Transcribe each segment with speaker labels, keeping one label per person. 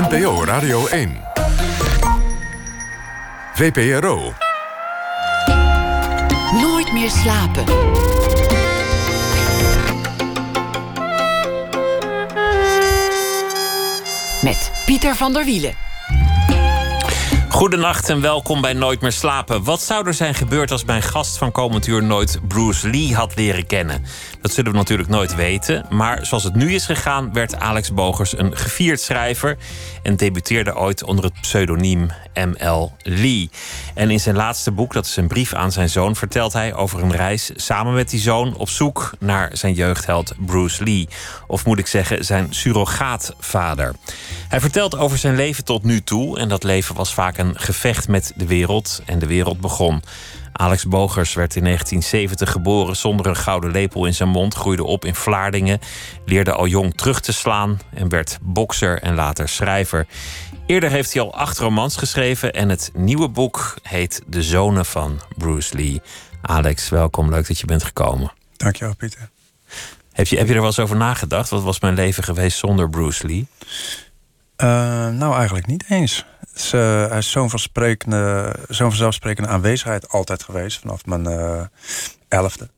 Speaker 1: NPO Radio 1. VPRO.
Speaker 2: Nooit meer slapen. Met Pieter van der Wielen.
Speaker 3: Goedenacht en welkom bij Nooit meer slapen. Wat zou er zijn gebeurd als mijn gast van komend uur nooit Bruce Lee had leren kennen? Dat zullen we natuurlijk nooit weten. Maar zoals het nu is gegaan, werd Alex Bogers een gevierd schrijver. En debuteerde ooit onder het pseudoniem M.L. Lee. En in zijn laatste boek, dat is een brief aan zijn zoon, vertelt hij over een reis samen met die zoon op zoek naar zijn jeugdheld Bruce Lee. Of moet ik zeggen, zijn surrogaatvader. Hij vertelt over zijn leven tot nu toe. En dat leven was vaak een gevecht met de wereld. En de wereld begon. Alex Bogers werd in 1970 geboren zonder een gouden lepel in zijn mond, groeide op in Vlaardingen, leerde al jong terug te slaan en werd bokser en later schrijver. Eerder heeft hij al acht romans geschreven en het nieuwe boek heet De Zonen van Bruce Lee. Alex, welkom. Leuk dat je bent gekomen.
Speaker 4: Dankjewel, Pieter.
Speaker 3: Heb je, heb je er wel eens over nagedacht? Wat was mijn leven geweest zonder Bruce Lee?
Speaker 4: Uh, nou, eigenlijk niet eens. Uh, hij is zo'n vanzelfsprekende, zo'n vanzelfsprekende aanwezigheid altijd geweest vanaf mijn uh, elfde.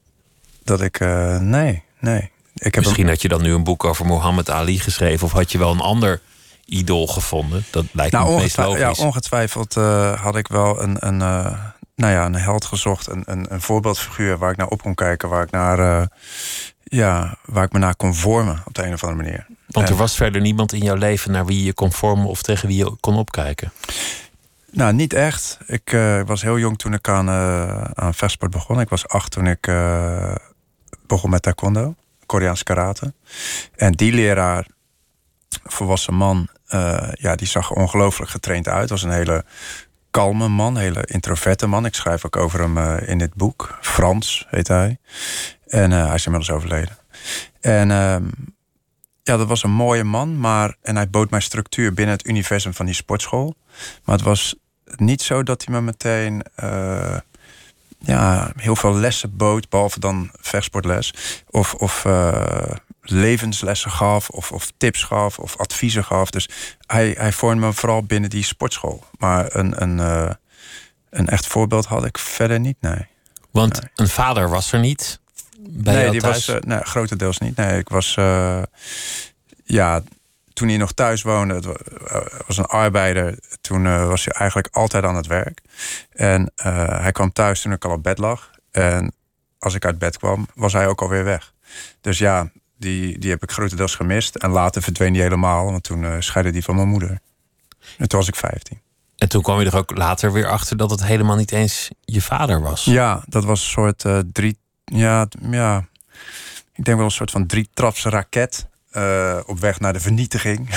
Speaker 4: Dat ik, nee, nee.
Speaker 3: Ik heb Misschien had je dan nu een boek over Muhammad Ali geschreven, of had je wel een ander idool gevonden? Dat lijkt nou, me het meest logisch.
Speaker 4: Ja, ongetwijfeld had ik wel een, een, nou ja, een held gezocht, een, een, een voorbeeldfiguur waar ik naar op kon kijken, waar ik naar ja, waar ik me naar kon vormen op de een of andere manier.
Speaker 3: Want er was verder niemand in jouw leven naar wie je kon vormen of tegen wie je kon opkijken?
Speaker 4: Nou, niet echt. Ik uh, was heel jong toen ik aan, uh, aan vechtsport begon. Ik was acht toen ik uh, begon met taekwondo, Koreaans karate. En die leraar, volwassen man, ja, die zag ongelooflijk getraind uit. Was een hele kalme man, hele introverte man. Ik schrijf ook over hem in dit boek. Frans heet hij. En hij is inmiddels overleden. En ehm, ja, dat was een mooie man, maar en hij bood mij structuur binnen het universum van die sportschool. Maar het was niet zo dat hij me meteen uh, ja, heel veel lessen bood, behalve dan vechtsportles. Of, of uh, levenslessen gaf, of, of tips gaf, of adviezen gaf. Dus hij, hij vormde me vooral binnen die sportschool. Maar een, een, uh, een echt voorbeeld had ik verder niet, nee.
Speaker 3: Want een vader was er niet?
Speaker 4: Nee, die was uh, nee, grotendeels niet. Nee, ik was uh, ja, toen hij nog thuis woonde, het eh, was een arbeider. Toen uh, was hij eigenlijk altijd aan het werk. En hij kwam thuis toen ik al op bed lag. En als ik uit bed kwam, was hij ook alweer weg. Dus ja, die, die heb ik grotendeels gemist. En later verdween hij helemaal, want toen scheidde hij van mijn moeder. En toen was ik 15.
Speaker 3: En toen kwam je er ook later weer achter dat het helemaal niet eens je vader was.
Speaker 4: Ja, dat was een soort drie ja, ja, ik denk wel een soort van drietraps raket. Uh, op weg naar de vernietiging.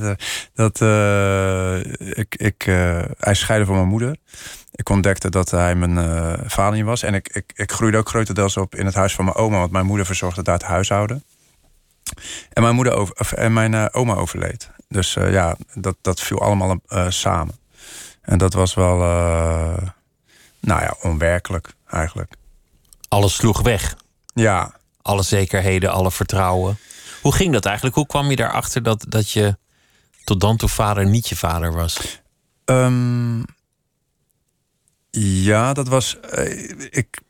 Speaker 4: dat, uh, ik, ik, uh, hij scheidde van mijn moeder. Ik ontdekte dat hij mijn vader was. En ik, ik, ik groeide ook grotendeels op in het huis van mijn oma. Want mijn moeder verzorgde daar het huishouden. En mijn, moeder over, of, en mijn oma overleed. Dus ja, dat, dat viel allemaal samen. En dat was wel, nou ja, onwerkelijk eigenlijk
Speaker 3: alles sloeg weg.
Speaker 4: Ja.
Speaker 3: Alle zekerheden, alle vertrouwen. Hoe ging dat eigenlijk? Hoe kwam je daarachter dat, dat je tot dan toe vader niet je vader was?
Speaker 4: Um, ja, dat was. Uh, ik,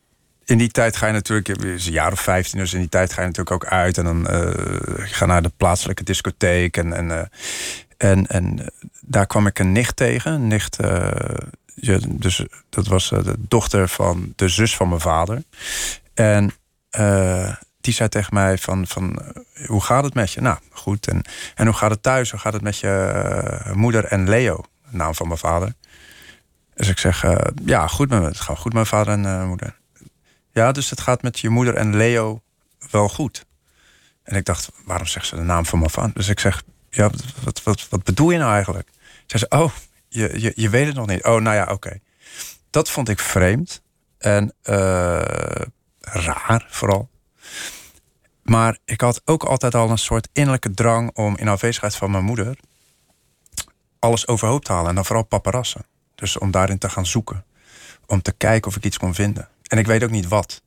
Speaker 4: in die tijd ga je natuurlijk, is een jaar of 15, dus in die tijd ga je natuurlijk ook uit en dan uh, ga naar de plaatselijke discotheek. En, en, uh, en, en daar kwam ik een nicht tegen. Een nicht, ja, dus dat was eh, de dochter van de zus van mijn vader. En uh, die zei tegen mij van, van eh, hoe gaat het met je? Nou, goed. En, en hoe gaat het thuis? Hoe gaat het met je moeder en Leo? Naam van mijn vader. Dus ik zeg, ja, goed met me. Het gaat goed met mijn vader en moeder. Ja, dus het gaat met je moeder en Leo wel goed. En ik dacht, waarom zegt ze de naam van mijn vader? Dus ik zeg, ja, wat, wat, wat bedoel je nou eigenlijk? Zei ze, oh, je, je, je weet het nog niet. Oh, nou ja, oké. Dat vond ik vreemd. En uh, raar vooral. Maar ik had ook altijd al een soort innerlijke drang om in afwezigheid van mijn moeder alles overhoop te halen. En dan vooral paparassen. Dus om daarin te gaan zoeken. Om te kijken of ik iets kon vinden. En ik weet ook niet wat.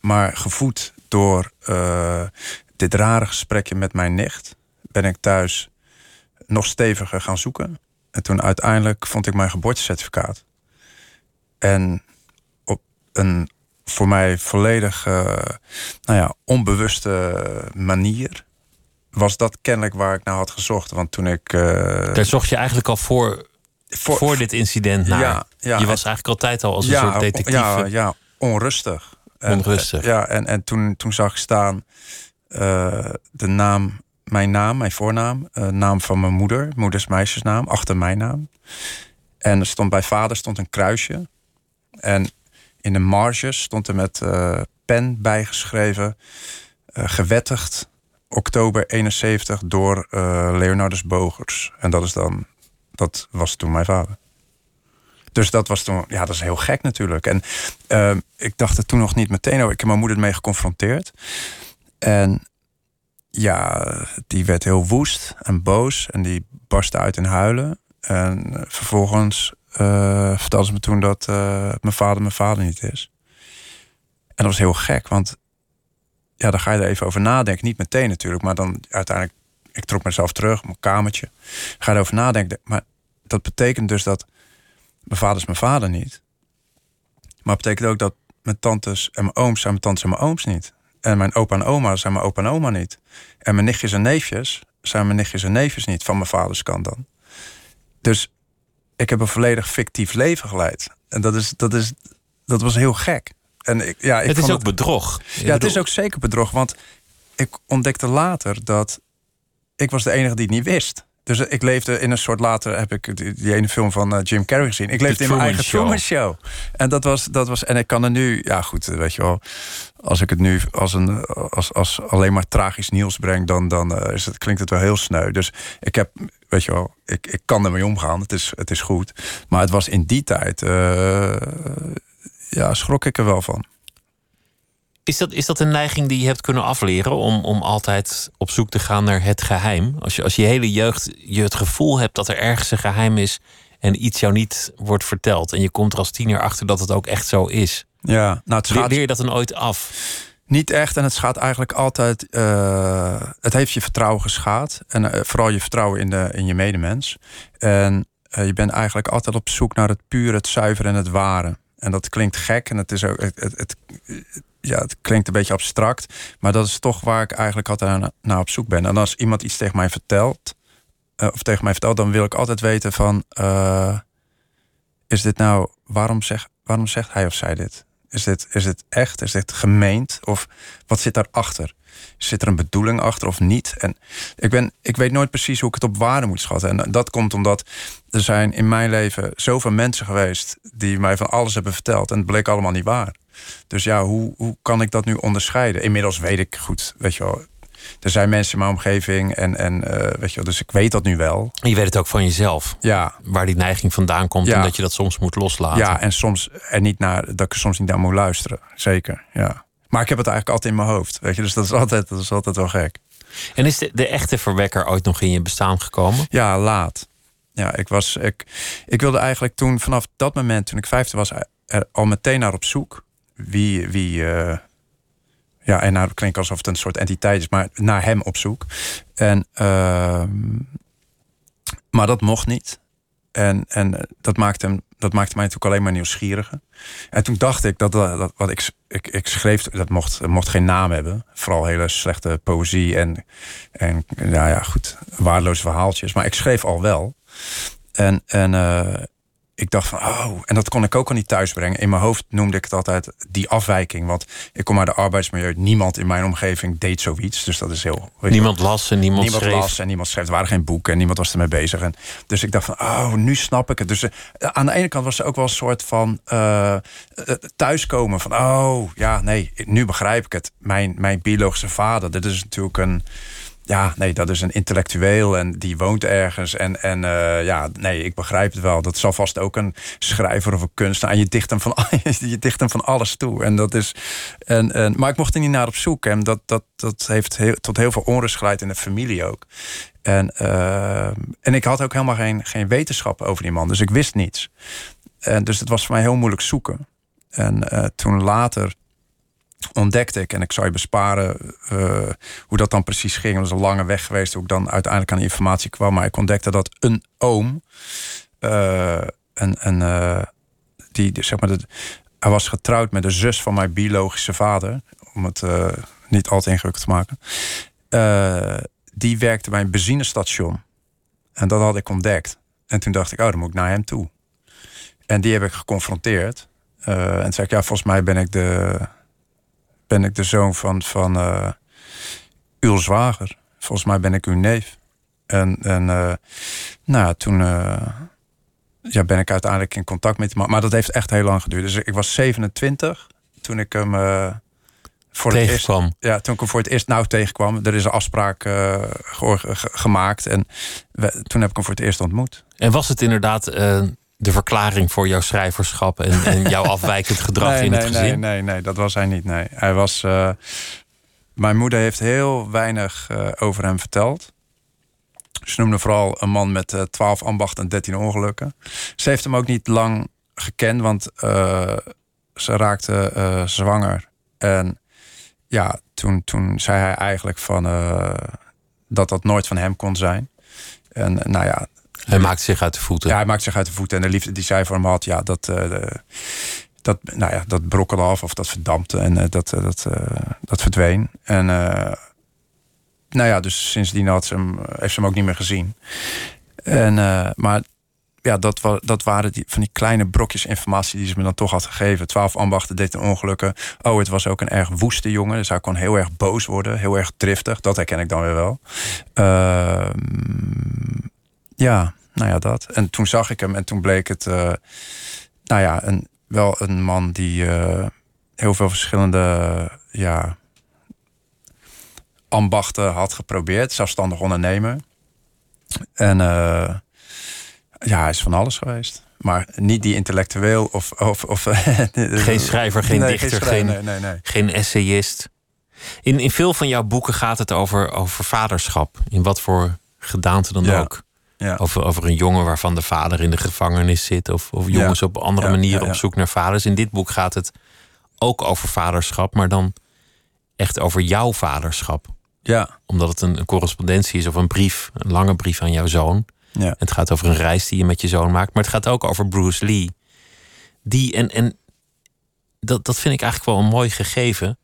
Speaker 4: Maar gevoed door uh, dit rare gesprekje met mijn nicht ben ik thuis nog steviger gaan zoeken. En toen uiteindelijk vond ik mijn geboortecertificaat. En op een voor mij volledig uh, nou ja, onbewuste manier was dat kennelijk waar ik naar had gezocht. Want toen ik. Uh,
Speaker 3: Daar zocht je eigenlijk al voor, voor, voor dit incident naar. Ja, ja, je was eigenlijk altijd al als een soort detectief.
Speaker 4: Ja, ja onrustig.
Speaker 3: Onrustig.
Speaker 4: En, ja, en, en toen, toen zag ik staan uh, de naam, mijn naam, mijn voornaam, uh, naam van mijn moeder, moeders meisjesnaam, achter mijn naam. En er stond bij vader stond een kruisje. En in de marges stond er met uh, pen bijgeschreven, gewettigd oktober 71 door Leonardus Bogers. En dat is dan, dat was toen mijn vader. Dus dat was toen, ja, dat is heel gek natuurlijk. En uh, ik dacht er toen nog niet meteen over. Ik heb mijn moeder ermee geconfronteerd. En ja, die werd heel woest en boos. En die barstte uit in huilen. En vervolgens uh, vertelde ze me toen dat uh, mijn vader mijn vader niet is. En dat was heel gek, want ja, dan ga je er even over nadenken. Niet meteen natuurlijk, maar dan uiteindelijk... Ik trok mezelf terug, mijn kamertje. Ga erover nadenken. Maar dat betekent dus dat mijn vader is mijn vader niet. Maar betekent ook dat mijn tantes en mijn ooms zijn mijn tantes en mijn ooms niet. En mijn opa en oma zijn mijn opa en oma niet. En mijn nichtjes en neefjes zijn mijn nichtjes en neefjes niet, van mijn vaders kant dan. Dus ik heb een volledig fictief leven geleid. En dat, is, dat, is, dat was heel gek. En ik, ja, ik
Speaker 3: het is ook bedrog.
Speaker 4: ja, het is ook zeker bedrog. Want ik ontdekte later dat ik was de enige die het niet wist. Dus ik leefde in een soort later heb ik die, ene film van uh, Jim Carrey gezien. Ik leefde in mijn eigen Truman Show. En dat was dat was en ik kan er nu ja goed weet je wel als ik het nu als een als, als alleen maar tragisch nieuws breng dan dan uh, is het klinkt het wel heel sneu. Dus ik heb weet je wel ik, ik kan ermee omgaan. Het is het is goed. Maar het was in die tijd uh, ja schrok ik er wel van.
Speaker 3: Is dat, is dat een neiging die je hebt kunnen afleren om, om altijd op zoek te gaan naar het geheim? Als je, als je hele jeugd je het gevoel hebt dat er ergens een geheim is en iets jou niet wordt verteld. En je komt er als tiener achter dat het ook echt zo is.
Speaker 4: Ja, nou het
Speaker 3: gaat... Leer je dat dan ooit af?
Speaker 4: Niet echt. En het gaat eigenlijk altijd. Uh, het heeft je vertrouwen geschaad. En uh, vooral je vertrouwen in, de, in je medemens. En uh, je bent eigenlijk altijd op zoek naar het puur, het zuiver en het ware. En dat klinkt gek. En het is ook. Het, ja, het klinkt een beetje abstract, maar dat is toch waar ik eigenlijk altijd naar, op zoek ben. En als iemand iets tegen mij vertelt, uh, of tegen mij vertelt, dan wil ik altijd weten van, uh, is dit nou, waarom, zeg, waarom zegt hij of zij dit? Is dit, is dit echt? Is dit gemeend? Of wat zit daarachter? Zit er een bedoeling achter of niet? En ik, ben, ik weet nooit precies hoe ik het op waarde moet schatten. En dat komt omdat er zijn in mijn leven zoveel mensen geweest die mij van alles hebben verteld. En het bleek allemaal niet waar. Dus ja, hoe, hoe kan ik dat nu onderscheiden? Inmiddels weet ik goed, weet je wel. Er zijn mensen in mijn omgeving en, en uh, weet je wel, dus ik weet dat nu wel.
Speaker 3: je weet het ook van jezelf.
Speaker 4: Ja.
Speaker 3: Waar die neiging vandaan komt en dat je dat soms moet loslaten.
Speaker 4: Ja, en soms er niet naar, dat ik er soms niet naar moet luisteren. Zeker, ja. Maar ik heb het eigenlijk altijd in mijn hoofd, weet je. Dus dat is altijd, dat is altijd wel gek.
Speaker 3: En is de, de echte verwekker ooit nog in je bestaan gekomen?
Speaker 4: Ja, laat. Ja, ik was. Ik, ik wilde eigenlijk toen, vanaf dat moment, toen ik vijfde was, er al meteen naar op zoek wie. wie uh, ja, en nou klinkt alsof het een soort entiteit is, maar naar hem op zoek. En, uh, maar dat mocht niet. En, en dat, maakte dat maakte mij natuurlijk alleen maar nieuwsgieriger. En toen dacht ik dat, dat wat ik, ik, ik schreef, dat mocht, mocht geen naam hebben. Vooral hele slechte poëzie en, en nou ja, goed, waardeloze verhaaltjes. Maar ik schreef al wel. En, en uh, ik dacht van, oh, en dat kon ik ook al niet thuisbrengen. In mijn hoofd noemde ik het altijd die afwijking. Want ik kom uit de arbeidsmilieu. Niemand in mijn omgeving deed zoiets. Dus dat is heel.
Speaker 3: Niemand las en niemand,
Speaker 4: niemand
Speaker 3: schreef.
Speaker 4: las en niemand schreef. Er waren geen boeken en niemand was ermee bezig. En dus ik dacht van, oh, nu snap ik het. Dus uh, aan de ene kant was er ook wel een soort van uh, thuiskomen. Van, oh, ja, nee, nu begrijp ik het. Mijn, mijn biologische vader, dit is natuurlijk een ja, nee, dat is een intellectueel en die woont ergens. En, en uh, ja, nee, ik begrijp het wel. Dat zal vast ook een schrijver of een kunstenaar. En je dicht hem van, je dicht hem van alles toe. En dat is, en, en, maar ik mocht er niet naar op zoek. En dat, dat, dat heeft heel, tot heel veel onrust geleid in de familie ook. En, uh, en ik had ook helemaal geen, geen wetenschap over die man. Dus ik wist niets. En dus het was voor mij heel moeilijk zoeken. En uh, toen later ontdekte ik, en ik zou je besparen uh, hoe dat dan precies ging. Het was een lange weg geweest hoe ik dan uiteindelijk aan informatie kwam. Maar ik ontdekte dat een oom, uh, een, een, uh, die, zeg maar, hij was getrouwd met de zus van mijn biologische vader. Om het niet al te ingewikkeld te maken. die werkte bij een benzinestation. En dat had ik ontdekt. En toen dacht ik, oh, dan moet ik naar hem toe. En die heb ik geconfronteerd. en toen zei ik, ja, volgens mij ben ik de ben ik de zoon van, van uh, uw zwager. Volgens mij ben ik uw neef. En, en uh, nou, toen uh, ja, ben ik uiteindelijk in contact met hem. Maar dat heeft echt heel lang geduurd. Dus ik was 27 toen ik hem voor het eerst, ja, toen ik hem voor het eerst nou tegenkwam. Er is een afspraak gemaakt en we, toen heb ik hem voor het eerst ontmoet.
Speaker 3: En was het inderdaad de verklaring voor jouw schrijverschap en, en jouw afwijkend gedrag in
Speaker 4: het
Speaker 3: gezin?
Speaker 4: Nee, nee, nee, dat was hij niet. Nee. Hij was. Uh, mijn moeder heeft heel weinig uh, over hem verteld. Ze noemde vooral een man met uh, 12 ambachten en 13 ongelukken. Ze heeft hem ook niet lang gekend, want ze raakte zwanger. En ja, toen, toen zei hij eigenlijk van dat dat nooit van hem kon zijn. En nou ja,
Speaker 3: hij maakt zich uit de voeten.
Speaker 4: Ja, hij maakt zich uit de voeten. En de liefde die zij voor hem had, ja, dat, uh, dat, nou ja, dat brokkelde af of dat verdampte en uh, dat, uh, dat, dat verdween. En nou ja, dus sindsdien had ze hem, heeft ze hem ook niet meer gezien. En, maar ja, dat, dat waren die, van die kleine brokjes informatie die ze me dan toch had gegeven. Twaalf ambachten deed een ongelukken. Oh, het was ook een erg woeste jongen. Dus hij kon heel erg boos worden, heel erg driftig. Dat herken ik dan weer wel. Uh, ja, nou ja, dat. En toen zag ik hem en toen bleek het, uh, nou ja, een, wel een man die uh, heel veel verschillende, ja, ambachten had geprobeerd, zelfstandig ondernemer. En uh, ja, hij is van alles geweest. Maar niet die intellectueel of. of, of
Speaker 3: geen schrijver, geen nee, dichter, geen, nee, nee, geen essayist. In, in veel van jouw boeken gaat het over, over vaderschap. In wat voor gedaante dan ja. ook. Ja. Over, over een jongen waarvan de vader in de gevangenis zit. Of, of jongens op andere manieren op zoek naar vaders. In dit boek gaat het ook over vaderschap, maar dan echt over jouw vaderschap.
Speaker 4: Ja.
Speaker 3: Omdat het een, een correspondentie is of een brief, een lange brief aan jouw zoon.
Speaker 4: Ja.
Speaker 3: Het gaat over een reis die je met je zoon maakt. Maar het gaat ook over Bruce Lee. Die, en, en dat, dat vind ik eigenlijk wel een mooi gegeven.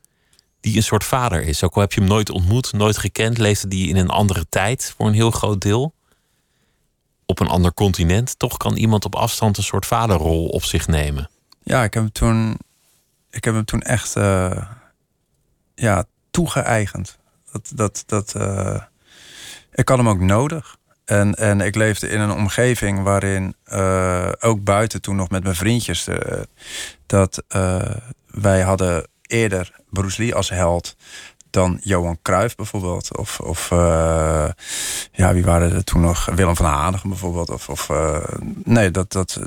Speaker 3: Die een soort vader is. Ook al heb je hem nooit ontmoet, nooit gekend, leefde die in een andere tijd voor een heel groot deel op een ander continent, toch kan iemand op afstand een soort vaderrol op zich nemen.
Speaker 4: Ja, ik heb hem toen, ik heb hem toen echt uh, ja, toegeëigend. Dat, dat, dat, uh, ik had hem ook nodig. En, en ik leefde in een omgeving waarin, uh, ook buiten toen nog met mijn vriendjes, dat wij hadden eerder Bruce Lee als held dan Johan Cruijff bijvoorbeeld. Of, of uh, ja, wie waren er toen nog? Willem van Hanegem bijvoorbeeld. Of, of uh, nee, dat, dat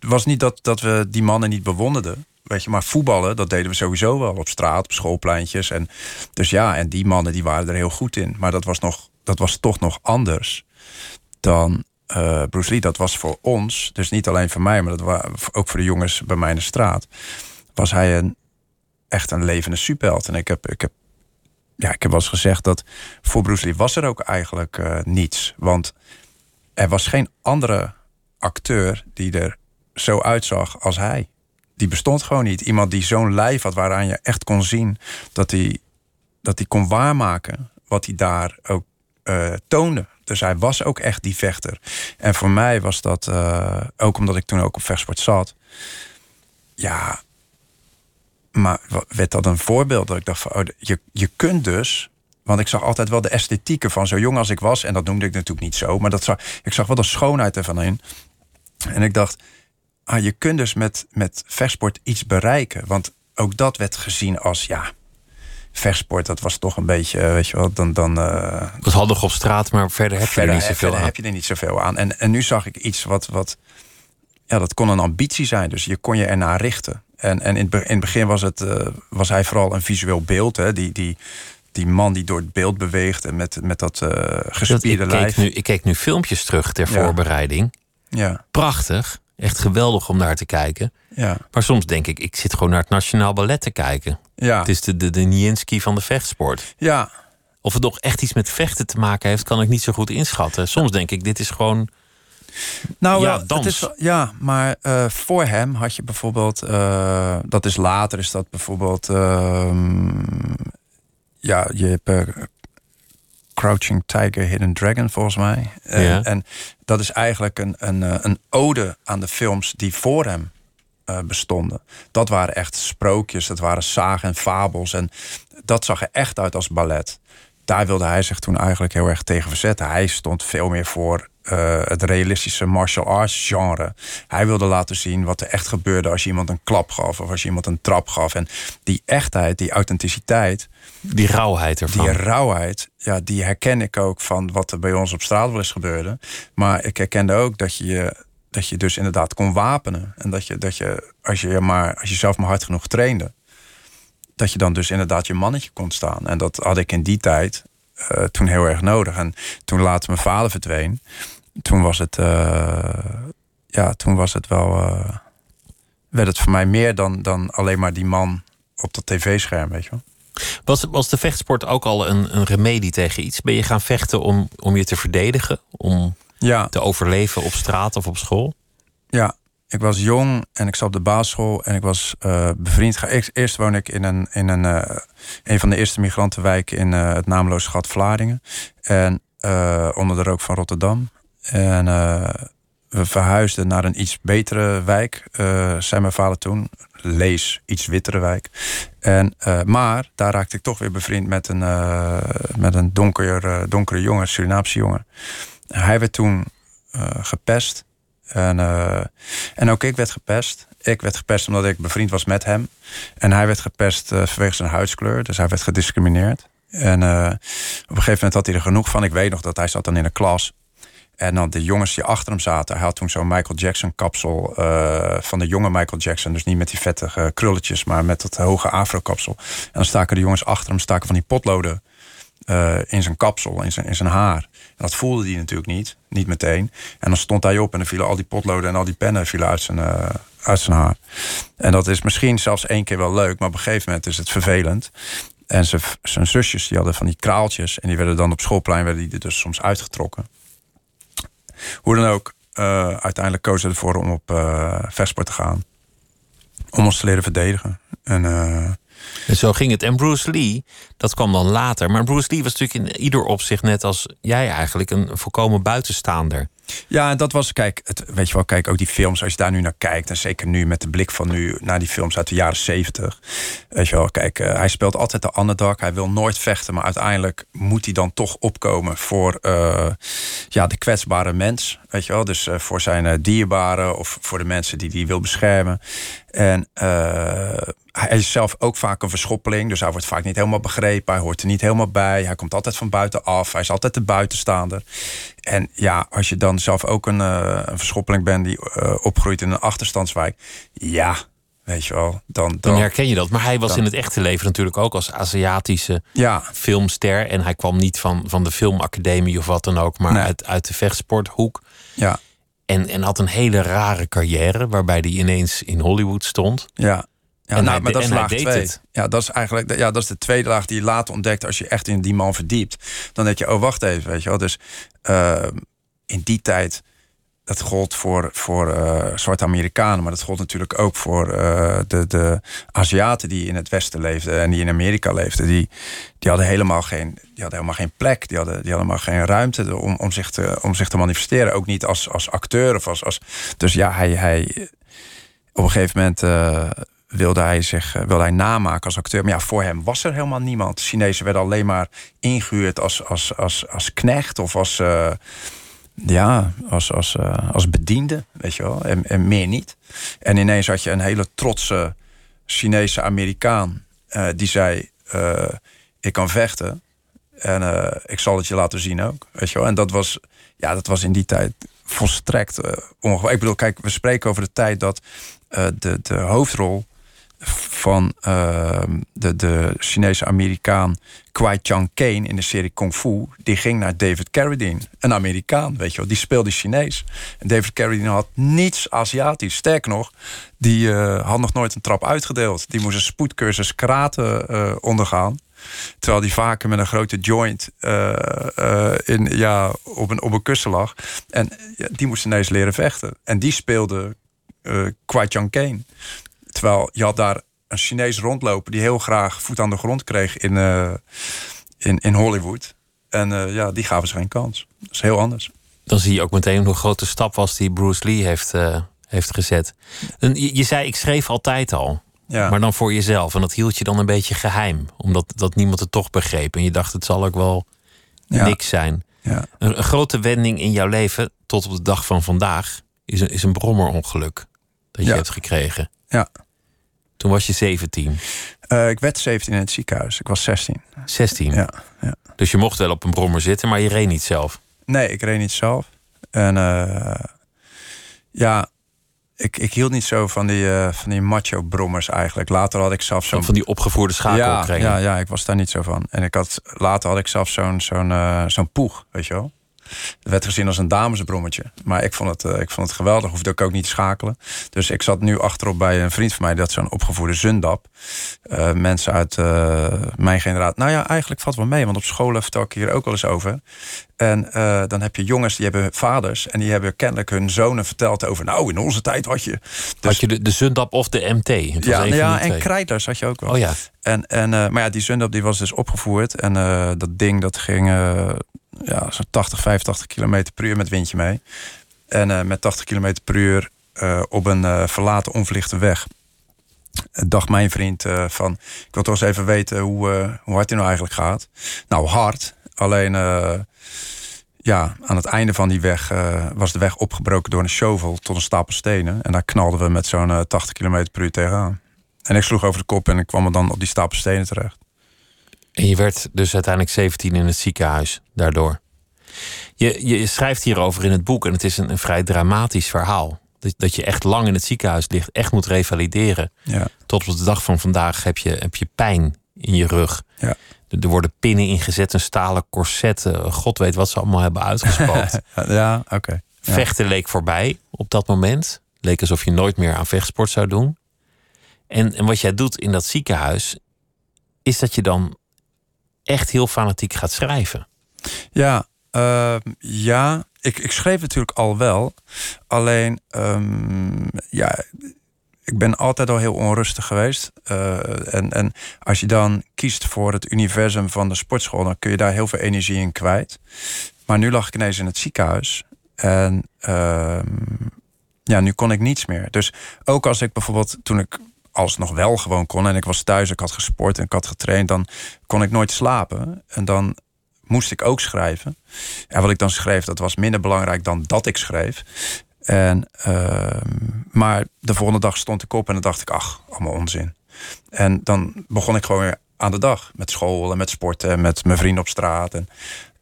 Speaker 4: was niet dat, dat we die mannen niet bewonderden. Weet je, maar voetballen, dat deden we sowieso wel op straat, op schoolpleintjes. En, dus ja, en die mannen die waren er heel goed in. Maar dat was, nog, dat was toch nog anders dan uh, Bruce Lee. Dat was voor ons, dus niet alleen voor mij, maar dat was ook voor de jongens bij mij in de straat. Was hij een, echt een levende superheld. En ik heb, ik heb ja, ik heb wel eens gezegd dat voor Bruce Lee was er ook eigenlijk uh, niets. Want er was geen andere acteur die er zo uitzag als hij. Die bestond gewoon niet. Iemand die zo'n lijf had waaraan je echt kon zien dat hij, dat hij kon waarmaken wat hij daar ook uh, toonde. Dus hij was ook echt die vechter. En voor mij was dat, uh, ook omdat ik toen ook op vechtsport zat. Ja, maar werd dat een voorbeeld dat ik dacht van, oh, je, je kunt dus want ik zag altijd wel de esthetieken van zo jong als ik was. En dat noemde ik natuurlijk niet zo. Maar dat zag, ik zag wel de schoonheid ervan in. En ik dacht, ah, je kunt dus met, met vechtsport iets bereiken. Want ook dat werd gezien als, ja, vechtsport, dat was toch een beetje, eh, weet je wel, dan... dan uh,
Speaker 3: was handig op straat, maar verder heb je er niet zoveel aan.
Speaker 4: heb je er niet zoveel aan. En, en nu zag ik iets wat, wat, ja, dat kon een ambitie zijn. Dus je kon je ernaar richten. En, en in, het, begin was, het, uh, was hij vooral een visueel beeld. Hè? Die, die, die man die door het beeld beweegt en met, met dat uh, gespierde
Speaker 3: ik
Speaker 4: lijf.
Speaker 3: Keek nu, ik keek nu filmpjes terug ter voorbereiding.
Speaker 4: Ja.
Speaker 3: Prachtig. Echt geweldig om naar te kijken.
Speaker 4: Ja.
Speaker 3: Maar soms denk ik, ik zit gewoon naar het Nationaal Ballet te kijken.
Speaker 4: Ja.
Speaker 3: Het is de, de, de Nijinsky van de vechtsport.
Speaker 4: ja.
Speaker 3: Of het nog echt iets met vechten te maken heeft, kan ik niet zo goed inschatten. Soms denk ik, dit is gewoon.
Speaker 4: Nou,
Speaker 3: Ja,
Speaker 4: het
Speaker 3: dans.
Speaker 4: is, ja, maar eh, voor hem had je bijvoorbeeld... eh, dat is later, is dat bijvoorbeeld... ehm, ja, je hebt eh, Crouching Tiger, Hidden Dragon, volgens mij. En,
Speaker 3: Ja.
Speaker 4: en dat is eigenlijk een, een, eh, een ode aan de films die voor hem eh, bestonden. Dat waren echt sprookjes, dat waren zagen en fabels. En dat zag er echt uit als ballet. Daar wilde hij zich toen eigenlijk heel erg tegen verzetten. Hij stond veel meer voor eh, het realistische martial arts genre. Hij wilde laten zien wat er echt gebeurde als je iemand een klap gaf of als je iemand een trap gaf. En die echtheid, die authenticiteit,
Speaker 3: Die rauwheid ervan.
Speaker 4: die rauwheid, ja, die herken ik ook van wat er bij ons op straat wel eens gebeurde. Maar ik herkende ook dat je je dat je dus inderdaad kon wapenen. En dat je, dat je als je maar als je zelf maar hard genoeg trainde, dat je dan dus inderdaad je mannetje kon staan. En dat had ik in die tijd eh, toen heel erg nodig. En toen later mijn vader verdween, toen was het, eh, ja, toen was het wel, eh, werd het voor mij meer dan, dan alleen maar die man op dat tv-scherm, weet je wel.
Speaker 3: Was, was de vechtsport ook al een, een remedie tegen iets? Ben je gaan vechten om, om je te verdedigen? Om
Speaker 4: Ja,
Speaker 3: te overleven op straat of op school?
Speaker 4: Ja, ik was jong en ik zat op de basisschool en ik was eh, bevriend. Eerst, eerst woon ik in een, in een, eh, een van de eerste migrantenwijken in eh, het naamloze gat Vlaardingen. En onder de rook van Rotterdam. En we verhuisden naar een iets betere wijk, zei mijn vader toen. Lees, iets wittere wijk. En, maar daar raakte ik toch weer bevriend met een, met een donker, donkere jongen, Surinaamse jongen. Hij werd toen gepest. En, eh, en ook ik werd gepest. Ik werd gepest omdat ik bevriend was met hem. En hij werd gepest eh, vanwege zijn huidskleur. Dus hij werd gediscrimineerd. En eh, op een gegeven moment had hij er genoeg van. Ik weet nog dat hij zat dan in een klas. En dan de jongens die achter hem zaten. Hij had toen zo'n Michael Jackson kapsel van de jonge Michael Jackson. Dus niet met die vettige krulletjes, maar met dat hoge afro kapsel. En dan staken de jongens achter hem staken van die potloden eh, in zijn kapsel, in zijn, in zijn haar. En dat voelde hij natuurlijk niet, niet meteen. En dan stond hij op en dan vielen al die potloden en al die pennen vielen uit zijn, eh, uit zijn haar. En dat is misschien zelfs één keer wel leuk, maar op een gegeven moment is het vervelend. En zijn, zijn zusjes die hadden van die kraaltjes en die werden dan op schoolplein werden die dus soms uitgetrokken. Hoe dan ook, eh, uiteindelijk kozen we ervoor om op eh vechtsport te gaan. Om ons te leren verdedigen. En
Speaker 3: En zo ging het. En Bruce Lee, dat kwam dan later. Maar Bruce Lee was natuurlijk in ieder opzicht, net als jij eigenlijk, een volkomen buitenstaander.
Speaker 4: Ja, dat was, kijk, het, weet je wel, kijk, ook die films, als je daar nu naar kijkt, en zeker nu met de blik van nu naar die films uit de jaren zeventig. Weet je wel, kijk, eh, hij speelt altijd de underdog. Hij wil nooit vechten, maar uiteindelijk moet hij dan toch opkomen voor eh, ja, de kwetsbare mens. Weet je wel, dus eh, voor zijn eh, dierbaren of voor de mensen die hij wil beschermen. En eh, hij is zelf ook vaak een verschoppeling, dus hij wordt vaak niet helemaal begrepen. Hij hoort er niet helemaal bij. Hij komt altijd van buitenaf. Hij is altijd de buitenstaander. En ja, als je dan zelf ook een, een verschoppeling bent die opgroeit in een achterstandswijk. Ja, weet je wel. Dan,
Speaker 3: Dan
Speaker 4: dan,
Speaker 3: herken je dat. Maar hij was
Speaker 4: dan-
Speaker 3: in het echte leven natuurlijk ook als Aziatische
Speaker 4: ja,
Speaker 3: filmster. En hij kwam niet van, van de filmacademie of wat dan ook, maar
Speaker 4: Nee.
Speaker 3: uit, uit de vechtsporthoek.
Speaker 4: ja,
Speaker 3: En, en had een hele rare carrière, waarbij hij ineens in Hollywood stond.
Speaker 4: ja. Ja,
Speaker 3: En
Speaker 4: nou,
Speaker 3: hij
Speaker 4: maar dat is laag twee. Ja, dat is eigenlijk ja, dat is de tweede laag die je later ontdekt als je echt in die man verdiept. Dan denk je, oh wacht even, weet je wel. Dus eh, in die tijd, dat gold voor, voor eh, zwarte Amerikanen, maar dat gold natuurlijk ook voor eh, de, de Aziaten die in het Westen leefden en die in Amerika leefden. Die, die hadden helemaal geen, die hadden helemaal geen plek, die hadden, die hadden helemaal geen ruimte om, om, zich te, om zich te manifesteren. Ook niet als, als acteur of als, als. Dus ja, hij, hij op een gegeven moment eh, wilde hij zich wilde hij namaken als acteur. Maar ja, voor hem was er helemaal niemand. De Chinezen werden alleen maar ingehuurd als, als, als, als knecht of als, ja, als, als, eh, als bediende, weet je wel. En, en meer niet. En ineens had je een hele trotse Chinese Amerikaan eh, die zei: eh, Ik kan vechten. En ik zal het je laten zien ook. Weet je wel? En dat was, ja, dat was in die tijd volstrekt ongewoon. Ik bedoel, kijk, we spreken over de tijd dat de, de hoofdrol van uh, de, de Chinese Amerikaan Kwai Chang Kane in de serie Kung Fu. Die ging naar David Carradine, een Amerikaan, weet je wel. Die speelde Chinees. En David Carradine had niets Aziatisch. Sterker nog, die uh, had nog nooit een trap uitgedeeld. Die moest een spoedcursus karate uh, ondergaan. Terwijl die vaker met een grote joint uh, in, ja, op, een, op een kussen lag. En die moest ineens leren vechten. En die speelde uh, Kwai Chang Kane. Terwijl je had daar een Chinees rondlopen die heel graag voet aan de grond kreeg in, uh, in, in Hollywood. En uh, ja, die gaven ze geen kans. Dat is heel anders.
Speaker 3: Dan zie je ook meteen hoe grote stap was die Bruce Lee heeft, uh, heeft gezet. En je, je, zei, ik schreef altijd al. Ja. Maar dan voor jezelf. En dat hield je dan een beetje geheim. Omdat dat niemand het toch begreep. En je dacht, het zal ook wel ja. niks zijn.
Speaker 4: Ja.
Speaker 3: Een, een, grote wending in jouw leven, tot op de dag van vandaag, is een, is een brommerongeluk. Dat je hebt gekregen.
Speaker 4: Ja.
Speaker 3: Toen was je 17.
Speaker 4: Uh, ik werd 17 in het ziekenhuis. Ik was 16.
Speaker 3: 16?
Speaker 4: Ja, ja.
Speaker 3: Dus je mocht wel op een brommer zitten, maar je reed niet zelf?
Speaker 4: Nee, ik reed niet zelf. En uh, ja, ik, ik hield niet zo van die, uh, van die macho-brommers eigenlijk. Later had ik zelf zo'n...
Speaker 3: Van die opgevoerde schakel
Speaker 4: ja, ja, ja, ik was daar niet zo van. En ik had, later had ik zelf zo'n zo'n zo'n poeg, weet je wel. Het werd gezien als een damesbrommetje. Maar ik vond het, uh, ik vond het geweldig. Hoefde ik ook niet te schakelen. Dus ik zat nu achterop bij een vriend van mij. Dat zo'n opgevoerde zundap. Uh, mensen uit uh, mijn generatie. Nou ja, eigenlijk valt wel mee. Want op scholen vertel ik hier ook wel eens over. En dan heb je jongens die hebben vaders. En die hebben kennelijk hun zonen verteld over. Nou, in onze tijd had je.
Speaker 3: Dus, had je de, de zundap of de MT?
Speaker 4: Ja, ja en krijtlers had je ook wel.
Speaker 3: Oh ja.
Speaker 4: En, en, maar ja, die zundap die was dus opgevoerd. En dat ding dat ging ja, zo'n 80, 85 km per uur met windje mee. En uh, met 80 km per uur uh, op een uh, verlaten onverlichte weg. Dacht mijn vriend van, ik wil toch eens even weten hoe, hoe hard hij nou eigenlijk gaat. Nou, hard. Alleen, ja, aan het einde van die weg was de weg opgebroken door een shovel tot een stapel stenen. En daar knalden we met zo'n 80 km per uur tegenaan. En ik sloeg over de kop en ik kwam dan op die stapel stenen terecht.
Speaker 3: En je werd dus uiteindelijk 17 in het ziekenhuis daardoor. Je, je schrijft hierover in het boek en het is een, een vrij dramatisch verhaal. Dat, dat je echt lang in het ziekenhuis ligt, echt moet revalideren.
Speaker 4: Ja.
Speaker 3: Tot op de dag van vandaag heb je, heb je pijn in je rug.
Speaker 4: Ja.
Speaker 3: Er worden pinnen ingezet, een stalen corset. God weet wat ze allemaal hebben uitgespookt.
Speaker 4: ja, oké. Okay.
Speaker 3: Ja. Vechten leek voorbij op dat moment. Leek alsof je nooit meer aan vechtsport zou doen. En, en wat jij doet in dat ziekenhuis, is dat je dan echt heel fanatiek gaat schrijven.
Speaker 4: Ja, uh, ja. Ik, ik schreef natuurlijk al wel. Alleen, um, ja, ik ben altijd al heel onrustig geweest. Uh, en, en als je dan kiest voor het universum van de sportschool, dan kun je daar heel veel energie in kwijt. Maar nu lag ik ineens in het ziekenhuis. En uh, ja, nu kon ik niets meer. Dus ook als ik bijvoorbeeld toen ik als nog wel gewoon kon en ik was thuis, ik had gesport en ik had getraind, dan kon ik nooit slapen. En dan moest ik ook schrijven. En wat ik dan schreef, dat was minder belangrijk dan dat ik schreef. En, uh, maar de volgende dag stond ik op en dan dacht ik, ach, allemaal onzin. En dan begon ik gewoon weer aan de dag met school en met sporten en met mijn vrienden op straat. En,